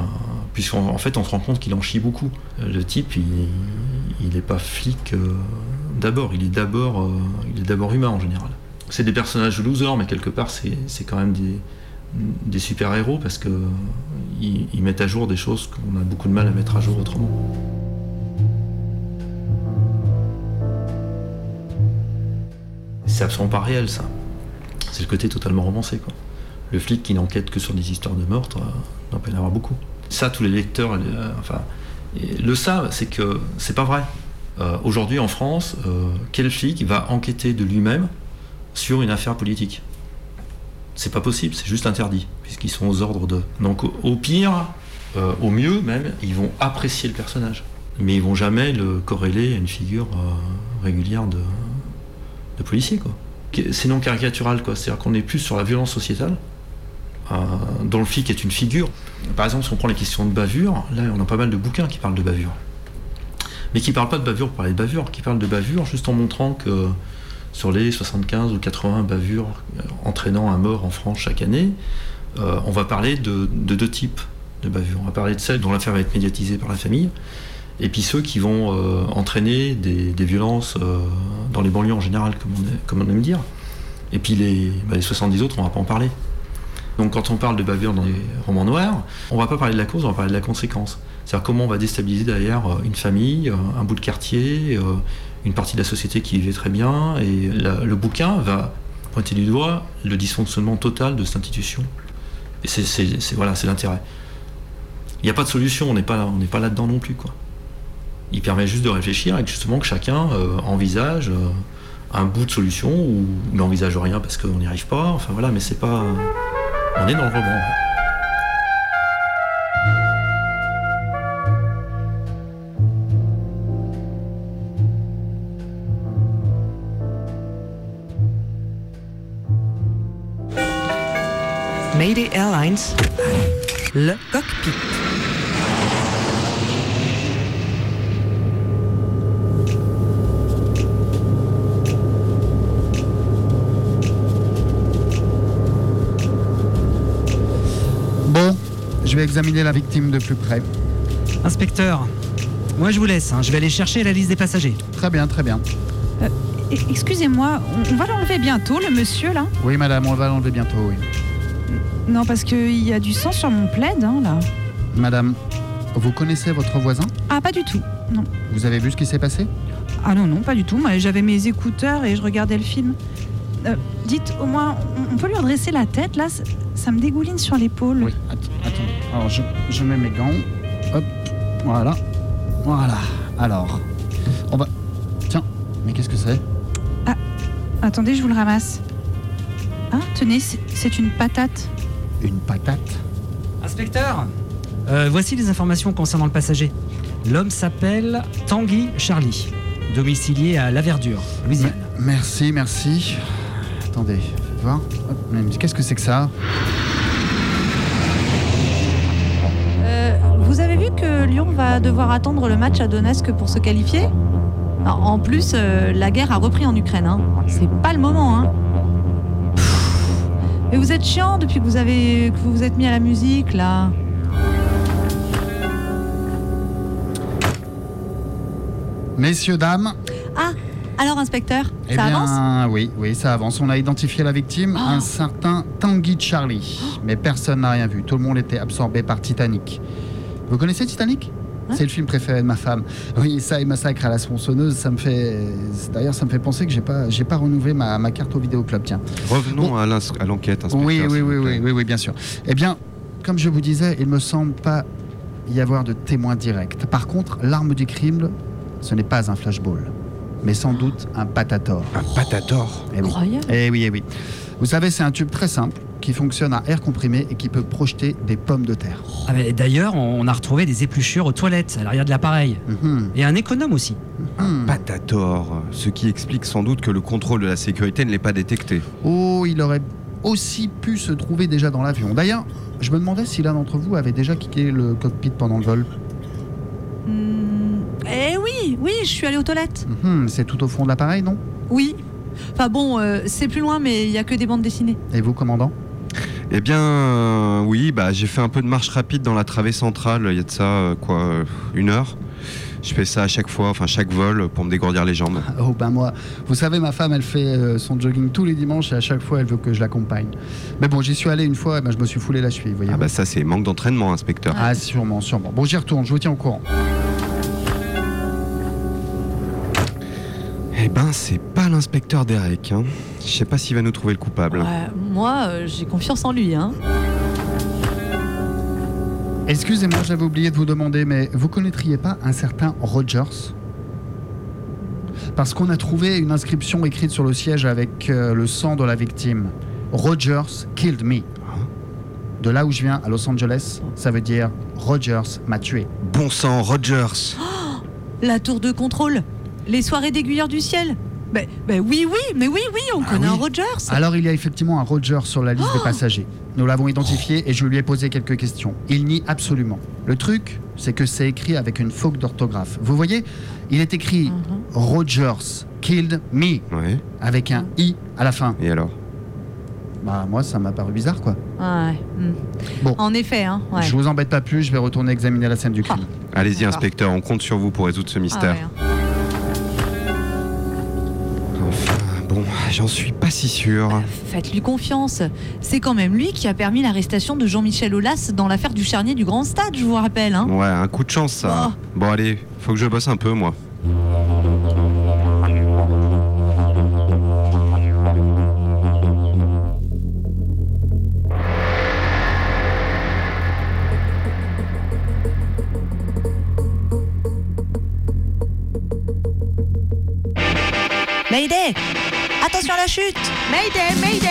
Puisqu'en en fait, on se rend compte qu'il en chie beaucoup. Euh, Le type, il, n'est pas flic euh, d'abord, il est d'abord, humain en général. C'est des personnages losers, mais quelque part, c'est quand même des, des super héros parce euh, ils, mettent à jour des choses qu'on a beaucoup de mal à mettre à jour autrement. c'est absolument pas réel ça. C'est le côté totalement romancé quoi. Le flic qui n'enquête que sur des histoires de meurtre, on peut y en avoir beaucoup. Ça, tous les lecteurs, euh, enfin, le savent, c'est que c'est pas vrai. Euh, Aujourd'hui en France, euh, quel flic va enquêter de lui-même sur une affaire politique? C'est pas possible, c'est juste interdit, puisqu'ils sont aux ordres de. Donc au, pire, au mieux même, ils vont apprécier le personnage. Mais ils vont jamais le corréler à une figure régulière de, de policier. Quoi. C'est non caricatural, quoi. C'est-à-dire qu'on est plus sur la violence sociétale, dont le flic est une figure. Par exemple, si on prend les questions de bavure, là on a pas mal de bouquins qui parlent de bavure. Mais qui parlent pas de bavure pour parler de bavure, qui parlent de bavure juste en montrant que sur les 75 ou 80 bavures euh, entraînant un mort en France chaque année, euh, on va parler de, de deux types de bavures. On va parler de celles dont l'affaire va être médiatisée par la famille, et puis ceux qui vont euh, entraîner des, violences euh, dans les banlieues en général, comme on, aime dire. Et puis les, bah, les 70 autres, on va pas en parler. Donc quand on parle de bavure dans les romans noirs, on va pas parler de la cause, on va parler de la conséquence. C'est-à-dire comment on va déstabiliser derrière une famille, euh, un bout de quartier, euh, une partie de la société qui vivait très bien. Et le bouquin va pointer du doigt le dysfonctionnement total de cette institution. Et c'est, voilà, c'est l'intérêt. Il n'y a pas de solution, on n'est pas, on pas là-dedans non plus. Quoi. Il permet juste de réfléchir et justement que chacun euh, envisage un bout de solution ou n'envisage rien parce qu'on n'y arrive pas. Enfin voilà, mais c'est pas. On est dans le roman. Mayday Airlines, le cockpit. Bon, je vais examiner la victime de plus près. Inspecteur, moi je vous laisse, hein, je vais aller chercher la liste des passagers. Très bien, très bien. Euh, e- Excusez-moi, on, on va l'enlever bientôt, le monsieur là? Oui, madame, on va l'enlever bientôt, oui. Non, parce qu'il y a du sang sur mon plaid, hein, là. Madame, vous connaissez votre voisin? Ah, pas du tout. Non. Vous avez vu ce qui s'est passé? Ah non, non, pas du tout. Moi, j'avais mes écouteurs et je regardais le film. Euh, dites, au moins, on, peut lui redresser la tête, là? Ça, me dégouline sur l'épaule. Oui. Alors, je, je mets mes gants. Hop, voilà. Voilà. Alors, on va... Tiens, mais qu'est-ce que c'est? Attendez, je vous le ramasse. Ah, tenez, c'est- une patate. Une patate? Inspecteur Euh, Voici les informations concernant le passager. L'homme s'appelle Tanguy Charlie, domicilié à La Verdure, Louisiane. Merci, merci. Attendez, faites voir. Hop, mais Qu'est-ce que c'est que ça? Va devoir attendre le match à Donetsk pour se qualifier En plus, euh, la guerre a repris en Ukraine. hein. C'est pas le moment. Hein. Mais vous êtes chiant depuis que vous avez que vous vous êtes mis à la musique là. Messieurs, dames, Ah, alors inspecteur, eh ça bien, avance? oui, oui, ça avance. On a identifié la victime, un certain Tanguy Charlie. Mais personne n'a rien vu. Tout le monde était absorbé par Titanic. Vous connaissez Titanic? C'est le film préféré de ma femme. Oui, ça et Massacre à la tronçonneuse, ça me fait. D'ailleurs, ça me fait penser que j'ai pas, j'ai pas renouvelé ma, ma carte au vidéoclub. Tiens. Revenons à l'enquête. Oui, oui, oui, oui, oui, oui, bien sûr. Eh bien, comme je vous disais, il me semble pas y avoir de témoins directs. Par contre, l'arme du crime, ce n'est pas un flashball, mais sans doute un patator. Un patator Eh oui. Incroyable. Eh oui, eh oui. Vous savez, c'est un tube très simple qui fonctionne à air comprimé et qui peut projeter des pommes de terre. Ah, D'ailleurs, on a retrouvé des épluchures aux toilettes, à l'arrière de l'appareil. Mhm. Et un économe aussi. Patator, ce qui explique sans doute que le contrôle de la sécurité ne l'ait pas détecté. Oh, il aurait aussi pu se trouver déjà dans l'avion. D'ailleurs, je me demandais si l'un d'entre vous avait déjà quitté le cockpit pendant le vol. Hmm, Eh oui, oui, je suis allée aux toilettes. Mhm, c'est tout au fond de l'appareil, non? Oui. Enfin bon, euh, c'est plus loin, mais il y a que des bandes dessinées. Et vous, commandant? Eh bien, euh, oui, bah, j'ai fait un peu de marche rapide dans la travée centrale, il y a de ça, euh, quoi, euh, une heure. Je fais ça à chaque fois, enfin chaque vol, pour me dégourdir les jambes. Oh ben moi, vous savez, ma femme, elle fait son jogging tous les dimanches et à chaque fois, elle veut que je l'accompagne. Mais bon, j'y suis allé une fois, et ben, je me suis foulé la cheville, voyez. Ah bah ça, c'est manque d'entraînement, inspecteur. Ah, sûrement, sûrement. Bon, j'y retourne, je vous tiens au courant. Eh Eh ben, c'est pas l'inspecteur Derek. Hein. Je sais pas s'il va nous trouver le coupable. Ouais, moi, euh, j'ai confiance en lui. Hein. Excusez-moi, j'avais oublié de vous demander, mais vous connaîtriez pas un certain Rogers? Parce qu'on a trouvé une inscription écrite sur le siège avec euh, le sang de la victime. Rogers killed me. De là où je viens, à Los Angeles, ça veut dire Rogers m'a tué. Bon sang, Rogers La tour de contrôle Les soirées d'aiguilleurs du ciel ben, ben oui, oui, mais oui, oui, on connaît un Rogers Alors il y a effectivement un Rogers sur la liste des passagers. Nous l'avons identifié et je lui ai posé quelques questions. Il nie absolument. Le truc, c'est que c'est écrit avec une faute d'orthographe. Vous voyez, il est écrit Rogers killed me avec un i à la fin. Et alors? Bah moi ça m'a paru bizarre quoi. Ouais. hmm. Bon. En effet, hein. Ouais. Je vous embête pas plus, je vais retourner examiner la scène du crime. Allez-y, inspecteur, on compte sur vous pour résoudre ce mystère. Ah ouais, bon, j'en suis pas si sûr. Faites-lui confiance. C'est quand même lui qui a permis l'arrestation de Jean-Michel Aulas dans l'affaire du charnier du Grand Stade, je vous rappelle. Hein. Ouais, un coup de chance ça. Bon, allez, faut que je bosse un peu, moi. Attention à la chute Mayday, Mayday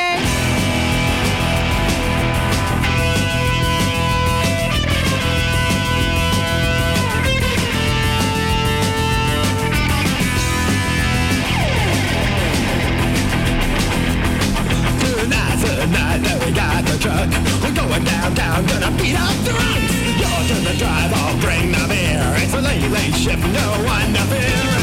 Tonight's the night we got the truck. We're going downtown, gonna beat up the drunks. You're the drive, I'll bring the beer. It's a late, late shift, no one to fear.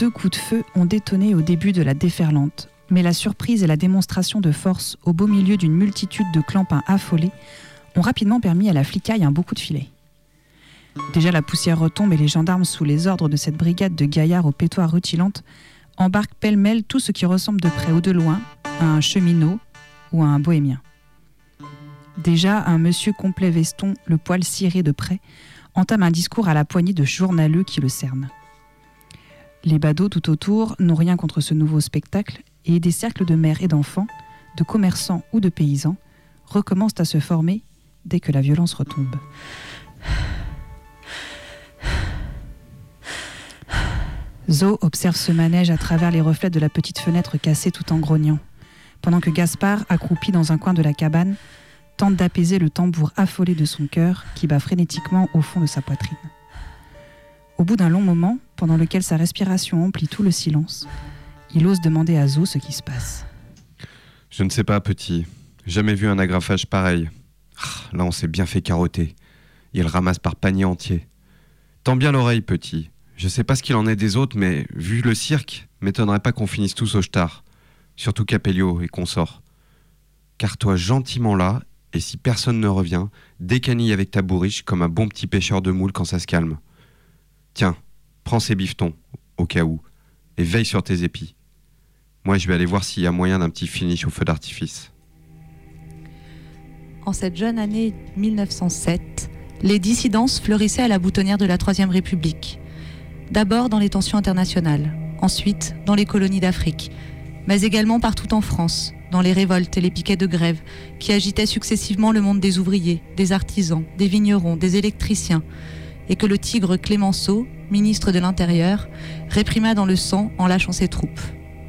Deux coups de feu ont détonné au début de la déferlante, mais la surprise et la démonstration de force au beau milieu d'une multitude de clampins affolés ont rapidement permis à la flicaille un beau coup de filet. Déjà la poussière retombe et les gendarmes, sous les ordres de cette brigade de gaillards aux pétoires rutilantes, embarquent pêle-mêle tout ce qui ressemble de près ou de loin à un cheminot ou à un bohémien. Déjà, un monsieur complet veston, le poil ciré de près, entame un discours à la poignée de journaleux qui le cernent. Les badauds tout autour n'ont rien contre ce nouveau spectacle et des cercles de mères et d'enfants, de commerçants ou de paysans, recommencent à se former dès que la violence retombe. Zo observe ce manège à travers les reflets de la petite fenêtre cassée tout en grognant, pendant que Gaspard, accroupi dans un coin de la cabane, tente d'apaiser le tambour affolé de son cœur qui bat frénétiquement au fond de sa poitrine. Au bout d'un long moment, pendant lequel sa respiration emplit tout le silence, il ose demander à Zo ce qui se passe. Je ne sais pas, petit. Jamais vu un agrafage pareil. Ah, Là, on s'est bien fait carotter. Il ramasse par panier entier. Tends bien l'oreille, petit. Je sais pas ce qu'il en est des autres, mais vu le cirque, m'étonnerait pas qu'on finisse tous au star. Surtout Capello et consorts. Car-toi gentiment là, et si personne ne revient, décanille avec ta bourriche comme un bon petit pêcheur de moules quand ça se calme. Tiens, prends ces bifetons, au cas où, et veille sur tes épis. Moi, je vais aller voir s'il y a moyen d'un petit finish au feu d'artifice. En cette jeune année 1907, les dissidences fleurissaient à la boutonnière de la Troisième République. D'abord dans les tensions internationales, ensuite dans les colonies d'Afrique, mais également partout en France, dans les révoltes et les piquets de grève qui agitaient successivement le monde des ouvriers, des artisans, des vignerons, des électriciens, et que le tigre Clémenceau, ministre de l'Intérieur, réprima dans le sang en lâchant ses troupes.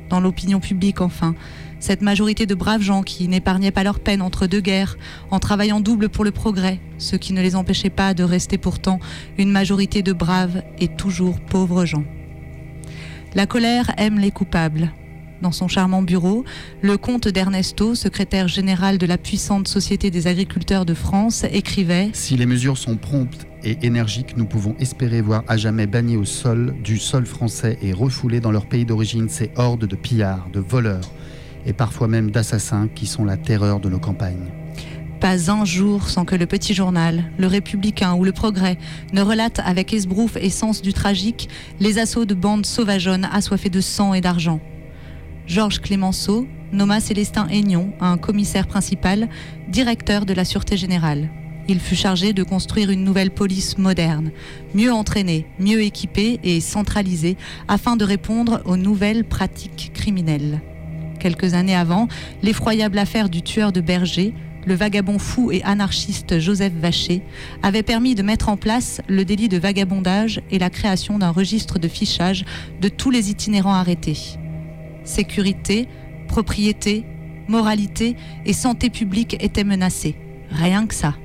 Dans l'opinion publique, enfin, cette majorité de braves gens qui n'épargnaient pas leur peine entre deux guerres, en travaillant double pour le progrès, ce qui ne les empêchait pas de rester pourtant une majorité de braves et toujours pauvres gens. La colère aime les coupables. Dans son charmant bureau, le comte d'Ernesto, secrétaire général de la puissante Société des agriculteurs de France, écrivait Si les mesures sont promptes et énergiques, nous pouvons espérer voir à jamais bannis au sol du sol français et refouler dans leur pays d'origine ces hordes de pillards, de voleurs et parfois même d'assassins qui sont la terreur de nos campagnes. Pas un jour sans que le petit journal, le Républicain ou le Progrès ne relate avec esbrouf et sens du tragique les assauts de bandes sauvageonnes assoiffées de sang et d'argent. Georges Clémenceau nomma Célestin Aignon, un commissaire principal, directeur de la Sûreté Générale. Il fut chargé de construire une nouvelle police moderne, mieux entraînée, mieux équipée et centralisée afin de répondre aux nouvelles pratiques criminelles. Quelques années avant, l'effroyable affaire du tueur de berger, le vagabond fou et anarchiste Joseph Vacher, avait permis de mettre en place le délit de vagabondage et la création d'un registre de fichage de tous les itinérants arrêtés. Sécurité, propriété, moralité et santé publique étaient menacées. Rien que ça.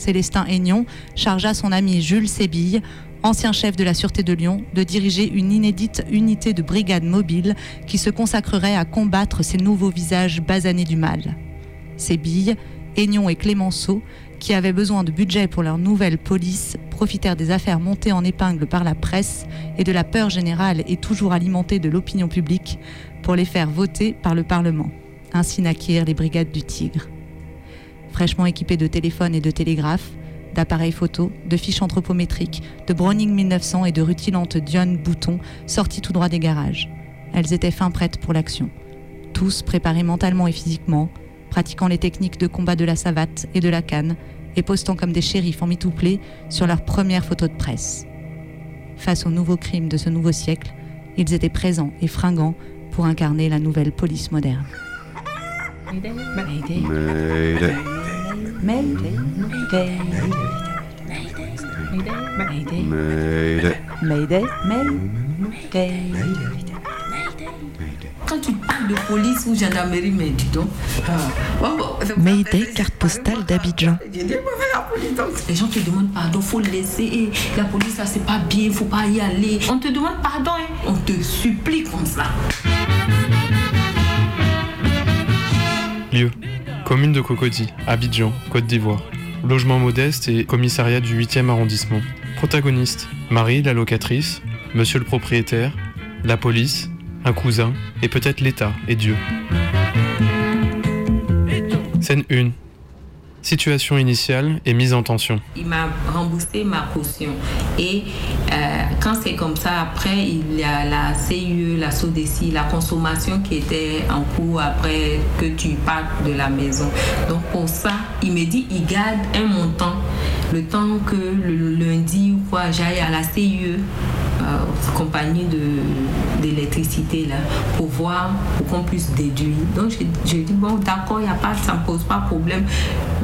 Célestin Aignon chargea son ami Jules Sébille, ancien chef de la Sûreté de Lyon, de diriger une inédite unité de brigade mobile qui se consacrerait à combattre ces nouveaux visages basanés du mal. Sébille, Aignon et Clémenceau, qui avaient besoin de budget pour leur nouvelle police, profitèrent des affaires montées en épingle par la presse et de la peur générale et toujours alimentée de l'opinion publique pour les faire voter par le Parlement. Ainsi naquirent les brigades du Tigre. Fraîchement équipées de téléphones et de télégraphes, d'appareils photo, de fiches anthropométriques, de Browning 1900 et de rutilantes Dion Bouton sorties tout droit des garages. Elles étaient fin prêtes pour l'action. Tous préparés mentalement et physiquement, pratiquant les techniques de combat de la savate et de la canne, et postant comme des shérifs en mitouplé sur leur première photo de presse. Face aux nouveaux crimes de ce nouveau siècle, ils étaient présents et fringants pour incarner la nouvelle police moderne. Mayday. Mayday. Mayday, Quand tu parles de police ou gendarmerie, mais dis donc. Mayday, carte postale d'Abidjan. Les gens te demandent pardon, faut laisser. Et la police, ça c'est pas bien, faut pas y aller. On te demande pardon, hein. on te supplie comme ça. Lieu commune de Cocody, Abidjan, Côte d'Ivoire. Logement modeste et commissariat du 8e arrondissement. Protagonistes Marie, la locatrice, monsieur le propriétaire, la police, un cousin et peut-être l'État et Dieu. Scène 1. Situation initiale et mise en tension. Il m'a remboursé ma caution. Et euh, quand c'est comme ça, après, il y a la CIE, la SODECI, la consommation qui était en cours après que tu partes de la maison. Donc pour ça, il me dit, il garde un montant. Le temps que le lundi ou quoi, j'aille à la CIE, euh, compagnie d'électricité, pour voir, pour qu'on puisse déduire. Donc j'ai dit, bon, d'accord, il a pas, ça ne pose pas problème.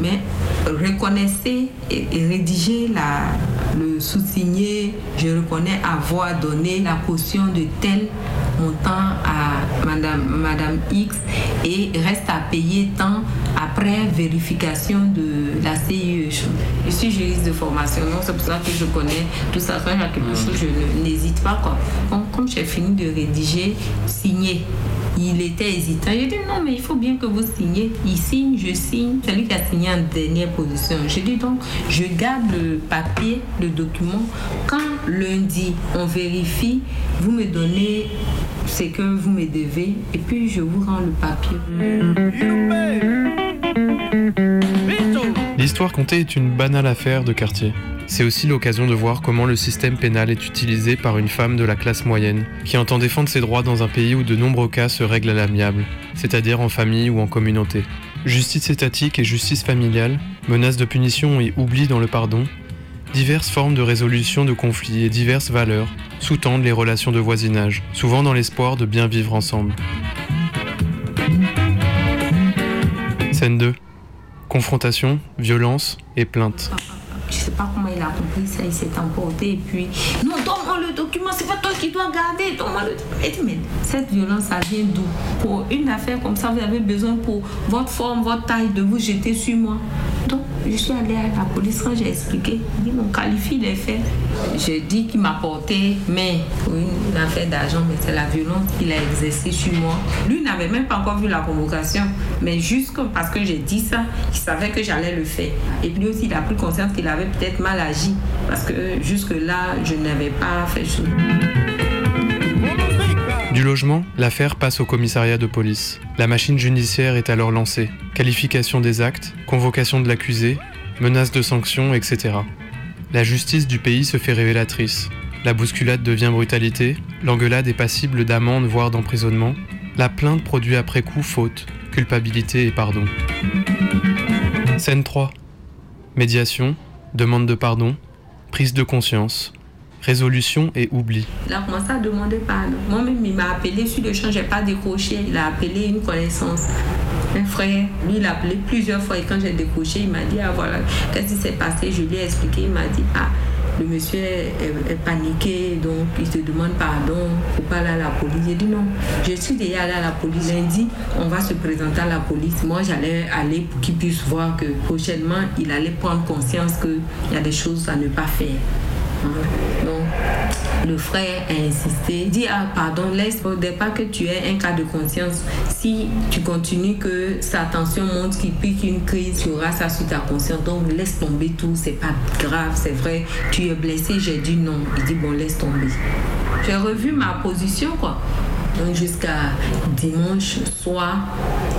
Mais reconnaissez et, et rédigez la, le sous-signé, je reconnais avoir donné la caution de tel montant à Madame, Madame X et reste à payer tant après vérification de la CIE. Je, je suis juriste de formation, donc c'est pour ça que je connais tout ça. Quand il y a quelque chose, je n'hésite pas. Quoi. Donc, comme j'ai fini de rédiger, signer. Il était hésitant. J'ai dit non, mais il faut bien que vous signiez. Il signe, je signe. C'est lui qui a signé en dernière position. J'ai dit donc, je garde le papier, le document. Quand lundi, on vérifie, vous me donnez ce que vous me devez et puis je vous rends le papier. L'histoire contée est une banale affaire de quartier. C'est aussi l'occasion de voir comment le système pénal est utilisé par une femme de la classe moyenne, qui entend défendre ses droits dans un pays où de nombreux cas se règlent à l'amiable, c'est-à-dire en famille ou en communauté. Justice étatique et justice familiale, menaces de punition et oubli dans le pardon, diverses formes de résolution de conflits et diverses valeurs sous-tendent les relations de voisinage, souvent dans l'espoir de bien vivre ensemble. Scène 2. Confrontation, violence et plainte. Je sais pas comment il a compris ça, il s'est emporté et puis non, donne-moi le document, c'est pas toi qui dois garder, donne-moi le document. Mais cette violence, ça vient d'où? Pour une affaire comme ça, vous avez besoin pour votre forme, votre taille, de vous jeter sur moi. Donc, Je suis allée à la police quand j'ai expliqué. Dit, on qualifie les faits. J'ai dit qu'il m'a porté, mais pour une affaire d'argent, mais c'est la violence qu'il a exercée sur moi. Lui n'avait même pas encore vu la convocation, mais juste parce que j'ai dit ça, il savait que j'allais le faire. Et lui aussi, il a pris conscience qu'il peut-être mal agi, parce que jusque-là, je n'avais pas fait chose. Du logement, l'affaire passe au commissariat de police. La machine judiciaire est alors lancée. Qualification des actes, convocation de l'accusé, menaces de sanctions, etc. La justice du pays se fait révélatrice. La bousculade devient brutalité, l'engueulade est passible d'amende voire d'emprisonnement, la plainte produit après coup faute, culpabilité et pardon. Scène 3. Médiation, demande de pardon, prise de conscience, résolution et oubli. Il a commencé à demander pardon. Moi-même, il m'a appelé sur le champ, j'ai pas décroché. Il a appelé une connaissance. Un frère, lui, il a appelé plusieurs fois et quand j'ai décroché, il m'a dit Ah voilà, qu'est-ce qui s'est passé? Je lui ai expliqué. Il m'a dit Ah, le monsieur est, paniqué, donc il te demande pardon, faut pas aller à la police. J'ai dit non, je suis déjà allé à la police. Lundi, on va se présenter à la police. Moi, j'allais aller pour qu'il puisse voir que prochainement, il allait prendre conscience qu'il y a des choses à ne pas faire. Donc, le frère a insisté, dit ah pardon, laisse départ que tu aies un cas de conscience. Si tu continues que sa tension monte, qu'il pique une crise, tu auras ça sur ta conscience. Donc laisse tomber tout, c'est pas grave, c'est vrai. Tu es blessé, j'ai dit non. Il dit bon laisse tomber. J'ai revu ma position quoi. Donc jusqu'à dimanche soir,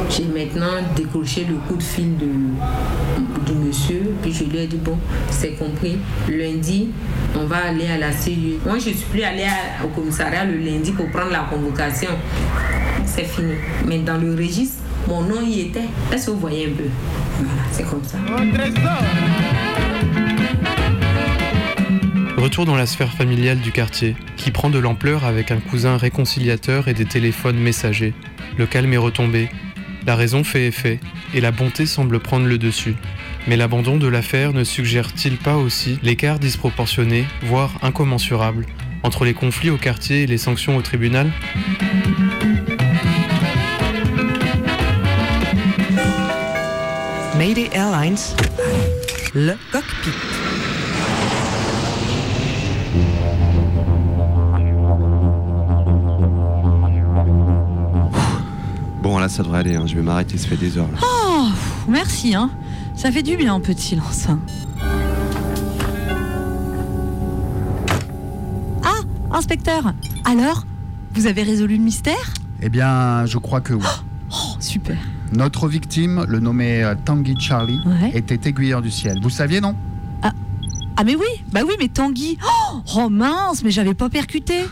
j'ai maintenant décroché le coup de fil de, monsieur. Puis je lui ai dit, bon, c'est compris. Lundi, on va aller à la CIU. Moi, je suis plus allée à- au commissariat le lundi pour prendre la convocation. C'est fini. Mais dans le registre, mon nom y était. Est-ce que vous voyez un peu? Voilà, c'est comme ça. Retour dans la sphère familiale du quartier, qui prend de l'ampleur avec un cousin réconciliateur et des téléphones messagers. Le calme est retombé, la raison fait effet, et la bonté semble prendre le dessus. Mais l'abandon de l'affaire ne suggère-t-il pas aussi l'écart disproportionné, voire incommensurable, entre les conflits au quartier et les sanctions au tribunal? Mayday Airlines, le cockpit. Bon, là, ça devrait aller. hein. Je vais m'arrêter, ça fait des heures. Là. Oh, merci, hein. Ça fait du bien un peu de silence. Ah, inspecteur, alors Vous avez résolu le mystère? Eh bien, je crois que oui. Oh, super. Notre victime, le nommé euh, Tanguy Charlie, Ouais. était aiguilleur du ciel. Vous saviez, non? Ah, mais oui, bah oui, mais Tanguy. Oh, oh, mince, mais j'avais pas percuté.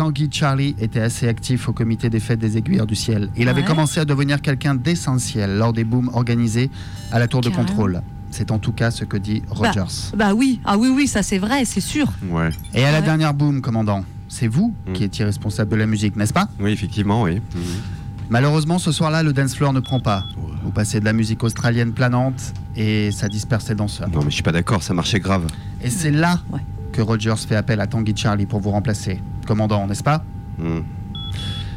Tanguy Charlie était assez actif au comité des fêtes des aiguilleurs du ciel. Il avait commencé à devenir quelqu'un d'essentiel lors des booms organisés à la tour de Carrément. contrôle. C'est en tout cas ce que dit Bah, Rogers. Bah, oui, ah oui, oui, ça c'est vrai, c'est sûr. Ouais. Et à la dernière boom, commandant, c'est vous qui étiez responsable de la musique, n'est-ce pas? Oui, effectivement, oui. Mhm. Malheureusement, ce soir-là, le dance floor ne prend pas. Vous passez de la musique australienne planante et ça disperse les danseurs. Non, mais je suis pas d'accord, ça marchait grave. Et c'est là que Rogers fait appel à Tanguy Charlie pour vous remplacer. Commandant, n'est-ce pas Mhm.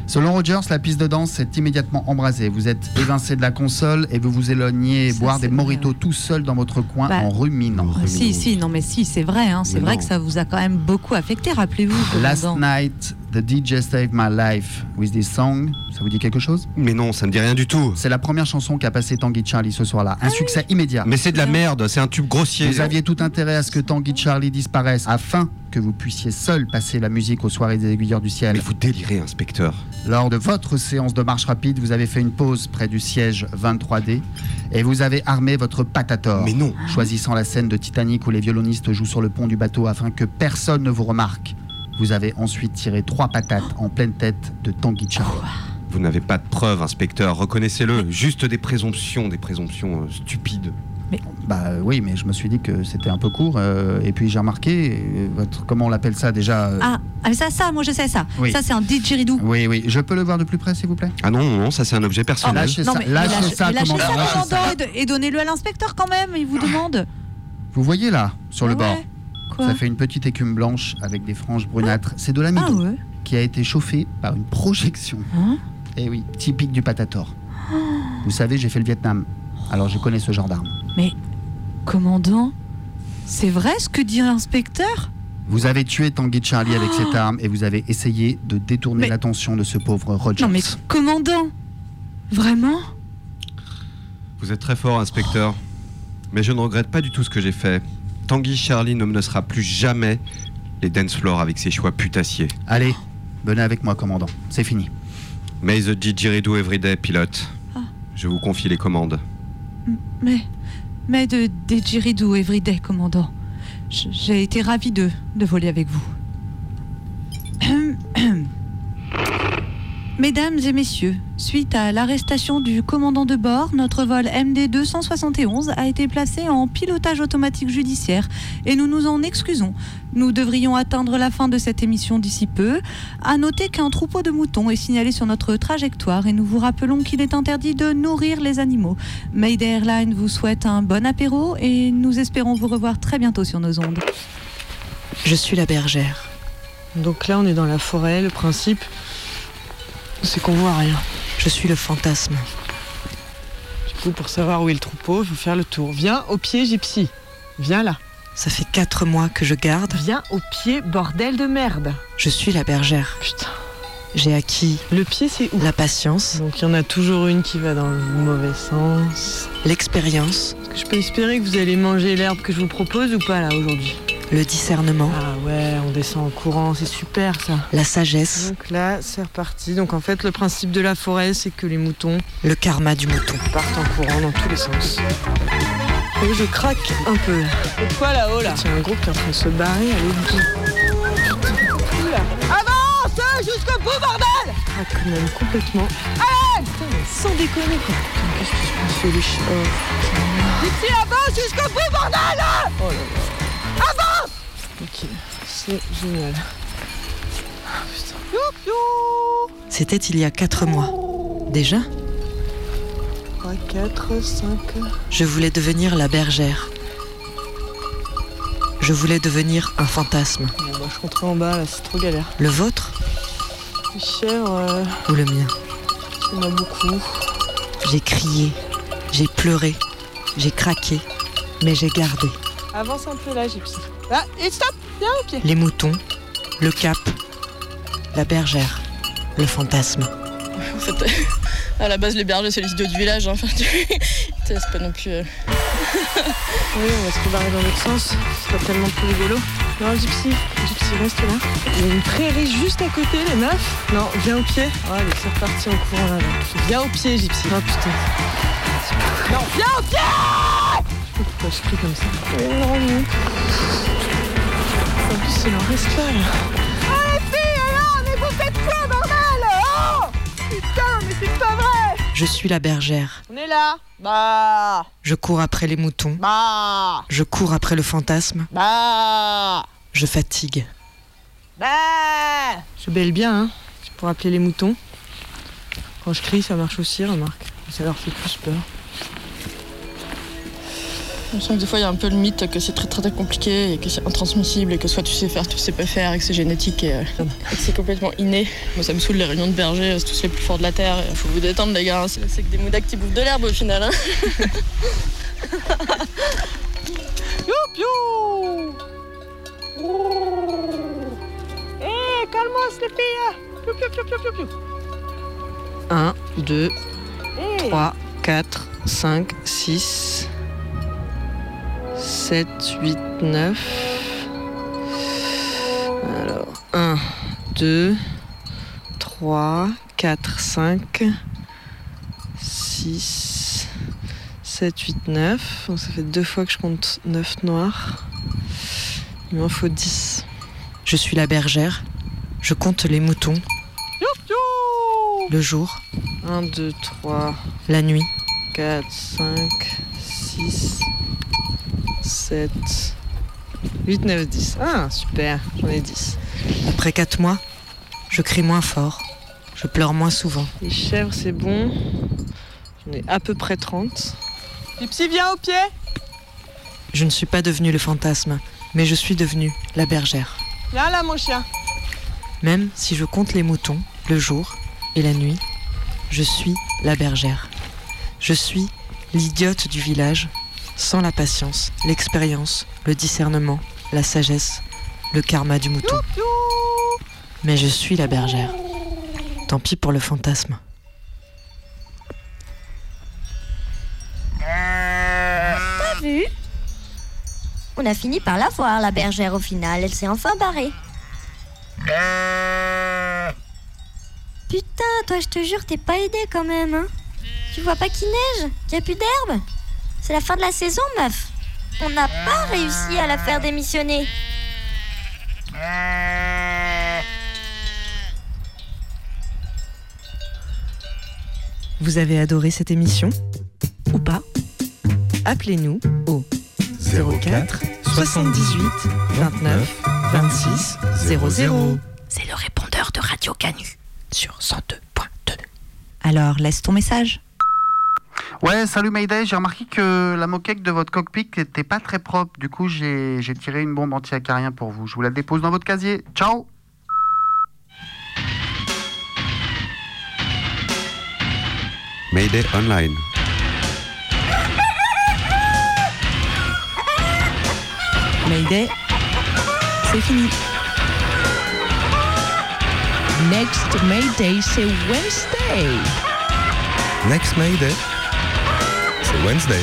Selon Rogers, la piste de danse est immédiatement embrasée. Vous êtes évincé de la console et vous vous éloignez boire des moritos tout seul dans votre coin Bah, en ruminant. Ah, si, si, non, mais si, c'est vrai, hein, c'est vrai non. que ça vous a quand même beaucoup affecté, rappelez-vous. Last night, the DJ saved my life with this song. Ça vous dit quelque chose? Mais non, ça me dit rien du tout. C'est la première chanson qu'a passé Tanguy Charlie ce soir-là. Ah Un succès immédiat. Mais c'est de la merde, c'est un tube grossier. Vous aviez tout intérêt à ce que Tanguy Charlie disparaisse afin que vous puissiez seul passer la musique aux soirées des aiguilleurs du ciel. Mais vous délirez, inspecteur. Lors de votre séance de marche rapide, vous avez fait une pause près du siège 23D et vous avez armé votre patator. Mais non. Choisissant la scène de Titanic où les violonistes jouent sur le pont du bateau afin que personne ne vous remarque. Vous avez ensuite tiré trois patates en pleine tête de Tanguy Charlie. Vous n'avez pas de preuves, inspecteur, reconnaissez-le. Juste des présomptions, des présomptions euh, stupides. Bah euh, oui, mais je me suis dit que c'était un peu court. euh, et puis j'ai remarqué, euh, votre, comment on l'appelle ça déjà euh, Ah, ah, mais ça, ça, moi je sais ça. Oui. Ça, c'est un didgeridoo. Oui, oui. Je peux le voir de plus près, s'il vous plaît? Ah non, non, non, ça c'est un objet personnel. lâchez Non, ça, mais, lâchez ça, mais lâchez commandant, ça, lâchez commandant, et, donnez-le à l'inspecteur quand même, il vous demande. Vous voyez là, sur le Ah bord Quoi Ça fait une petite écume blanche avec des franges brunâtres. C'est de l'amidon Ah ouais qui a été chauffé par une projection. Hein Eh oui, typique du patator. Vous savez, j'ai fait le Vietnam, alors je connais ce genre d'arme. Mais, Commandant, c'est vrai ce que dit l'inspecteur? Vous avez tué Tanguy Charlie avec cette arme et vous avez essayé de détourner Mais- l'attention de ce pauvre Rogers. Non mais commandant Vraiment? Vous êtes très fort, inspecteur. Mais je ne regrette pas du tout ce que j'ai fait. Tanguy Charlie ne menacera plus jamais les dance floors avec ses choix putassiers. Allez, venez avec moi, commandant. C'est fini. May the didgeridoo everyday, pilote. Ah. Je vous confie les commandes. Mais, mais de didgeridoo everyday, commandant. J'ai été ravi de, de voler avec vous. Mesdames et messieurs, suite à l'arrestation du commandant de bord, notre vol MD 271 a été placé en pilotage automatique judiciaire et nous nous en excusons. Nous devrions atteindre la fin de cette émission d'ici peu. À noter qu'un troupeau de moutons est signalé sur notre trajectoire et nous vous rappelons qu'il est interdit de nourrir les animaux. Mayday Airlines vous souhaite un bon apéro et nous espérons vous revoir très bientôt sur nos ondes. Je suis la bergère. Donc là, on est dans la forêt. Le principe, c'est qu'on voit rien. Je suis le fantasme. Du coup, pour savoir où est le troupeau, il faut faire le tour. Viens au pied, Gypsy. Viens là. Ça fait quatre mois que je garde. Viens au pied, bordel de merde. Je suis la bergère. Putain. J'ai acquis Le pied, c'est où? la patience, Donc il y en a toujours une qui va dans le mauvais sens. l'expérience, Est-ce que je peux espérer que vous allez manger l'herbe que je vous propose ou pas là aujourd'hui? Le discernement, Ah ouais, on descend en courant, c'est super ça. la sagesse, Donc là, c'est reparti. Donc en fait, le principe de la forêt, c'est que les moutons le karma du mouton. partent en courant dans tous les sens. Et je craque un peu. C'est quoi là-haut là? C'est un groupe qui est en train de se barrer. Allez, Avance Jusqu'au bout, bordel Ah, quand même, complètement. Allez Putain, mais sans déconner quoi. Qu'est-ce qui se passe sur les chi- oh, Ici, avance jusqu'au bout, bordel Oh là là. Avance Ok, c'est génial. Youp C'était il y a quatre mois. Déjà, 3, 4, 5. je voulais devenir la bergère. Je voulais devenir un fantasme. Bon, bah, je rentrais en bas là, c'est trop galère. Le vôtre chèvres, euh, ou le mien il y en a beaucoup. J'ai crié, j'ai pleuré, j'ai craqué, mais j'ai gardé. Avance un peu là, Gypsy. Ah, et stop Viens au pied Les moutons, le cap, la bergère, le fantasme. En fait, à la base, les bergers, c'est les idiots du village. hein. Enfin, tu- c'est pas non plus. euh, Oui, on va se rebarrer dans l'autre sens. Ce sera tellement plus rigolo. Non, Gypsy, Gypsy, reste là. Il y a une prairie juste à côté, les meufs. Non, viens au pied. Oh, allez, c'est reparti en courant là. là. Viens au pied, Gypsy. Oh putain. Non, viens au pied Je sais pas pourquoi je crie comme ça. Mais non, non. En plus, il en reste là, là. Oh, les filles, alors, mais vous faites quoi, bordel? Oh Putain, mais c'est pas vrai Je suis la bergère. On est là Bah Je cours après les moutons. Bah Je cours après le fantasme. Bah Je fatigue. Bah Je bêle bien, hein. C'est pour appeler les moutons. Quand je crie, ça marche aussi, remarque. Ça leur fait plus peur. Je sens que des fois, il y a un peu le mythe que c'est très très très compliqué et que c'est intransmissible et que soit tu sais faire, tu sais pas faire et que c'est génétique et, euh, et que c'est complètement inné. Moi, ça me saoule les réunions de bergers, c'est tous les plus forts de la terre. Il faut vous détendre, les gars. hein. C'est que des moudacs qui bouffent de l'herbe au final. Hein. Youp you Eh, calme-moi, les filles Youp, youp, youp, youp, youp, youp. 1, 2, Eh. 3, 4, 5, 6, 7, 8, 9. Alors, 1, 2, 3, 4, 5, 6, 7, 8, 9. Donc ça fait deux fois que je compte 9 noirs. Il m'en faut 10. Je suis la bergère. Je compte les moutons. Le jour, 1, 2, 3, la nuit, 4, 5, 6, 7, 8, 9, 10. Ah, super, j'en ai 10. Après quatre mois, je crie moins fort, je pleure moins souvent. Les chèvres, c'est bon. J'en ai à peu près 30. Gypsy, viens au pied Je ne suis pas devenue le fantasme, mais je suis devenue la bergère. Viens là, mon chien. Même si je compte les moutons, le jour et la nuit, je suis la bergère. Je suis l'idiote du village sans la patience, l'expérience, le discernement, la sagesse, le karma du mouton. Mais je suis la bergère. Tant pis pour le fantasme. T'as vu? On a fini par la voir, la bergère, au final. Elle s'est enfin barrée. Putain, toi, je te jure, t'es pas aidé quand même, hein Tu vois pas qu'il neige? Qu'il y a plus d'herbe? C'est la fin de la saison, meuf. On n'a pas réussi à la faire démissionner. Vous avez adoré cette émission Ou pas? Appelez-nous au 04 78 29 26 00. C'est le répondeur de Radio Canu sur 102.2. Alors, laisse ton message. Ouais, salut Mayday, j'ai remarqué que la moquette de votre cockpit n'était pas très propre. Du coup, j'ai j'ai tiré une bombe anti-acarien pour vous. Je vous la dépose dans votre casier. Ciao Mayday Online. Mayday, c'est fini. Next Mayday, c'est Wednesday. Next Mayday, c'est Wednesday.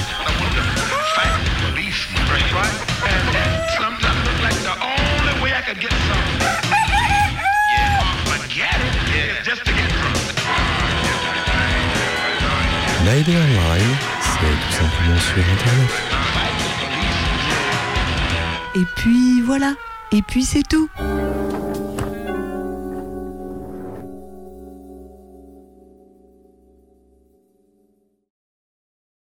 Mayday Online, c'est tout simplement sur Internet. Et puis voilà. Et puis c'est tout.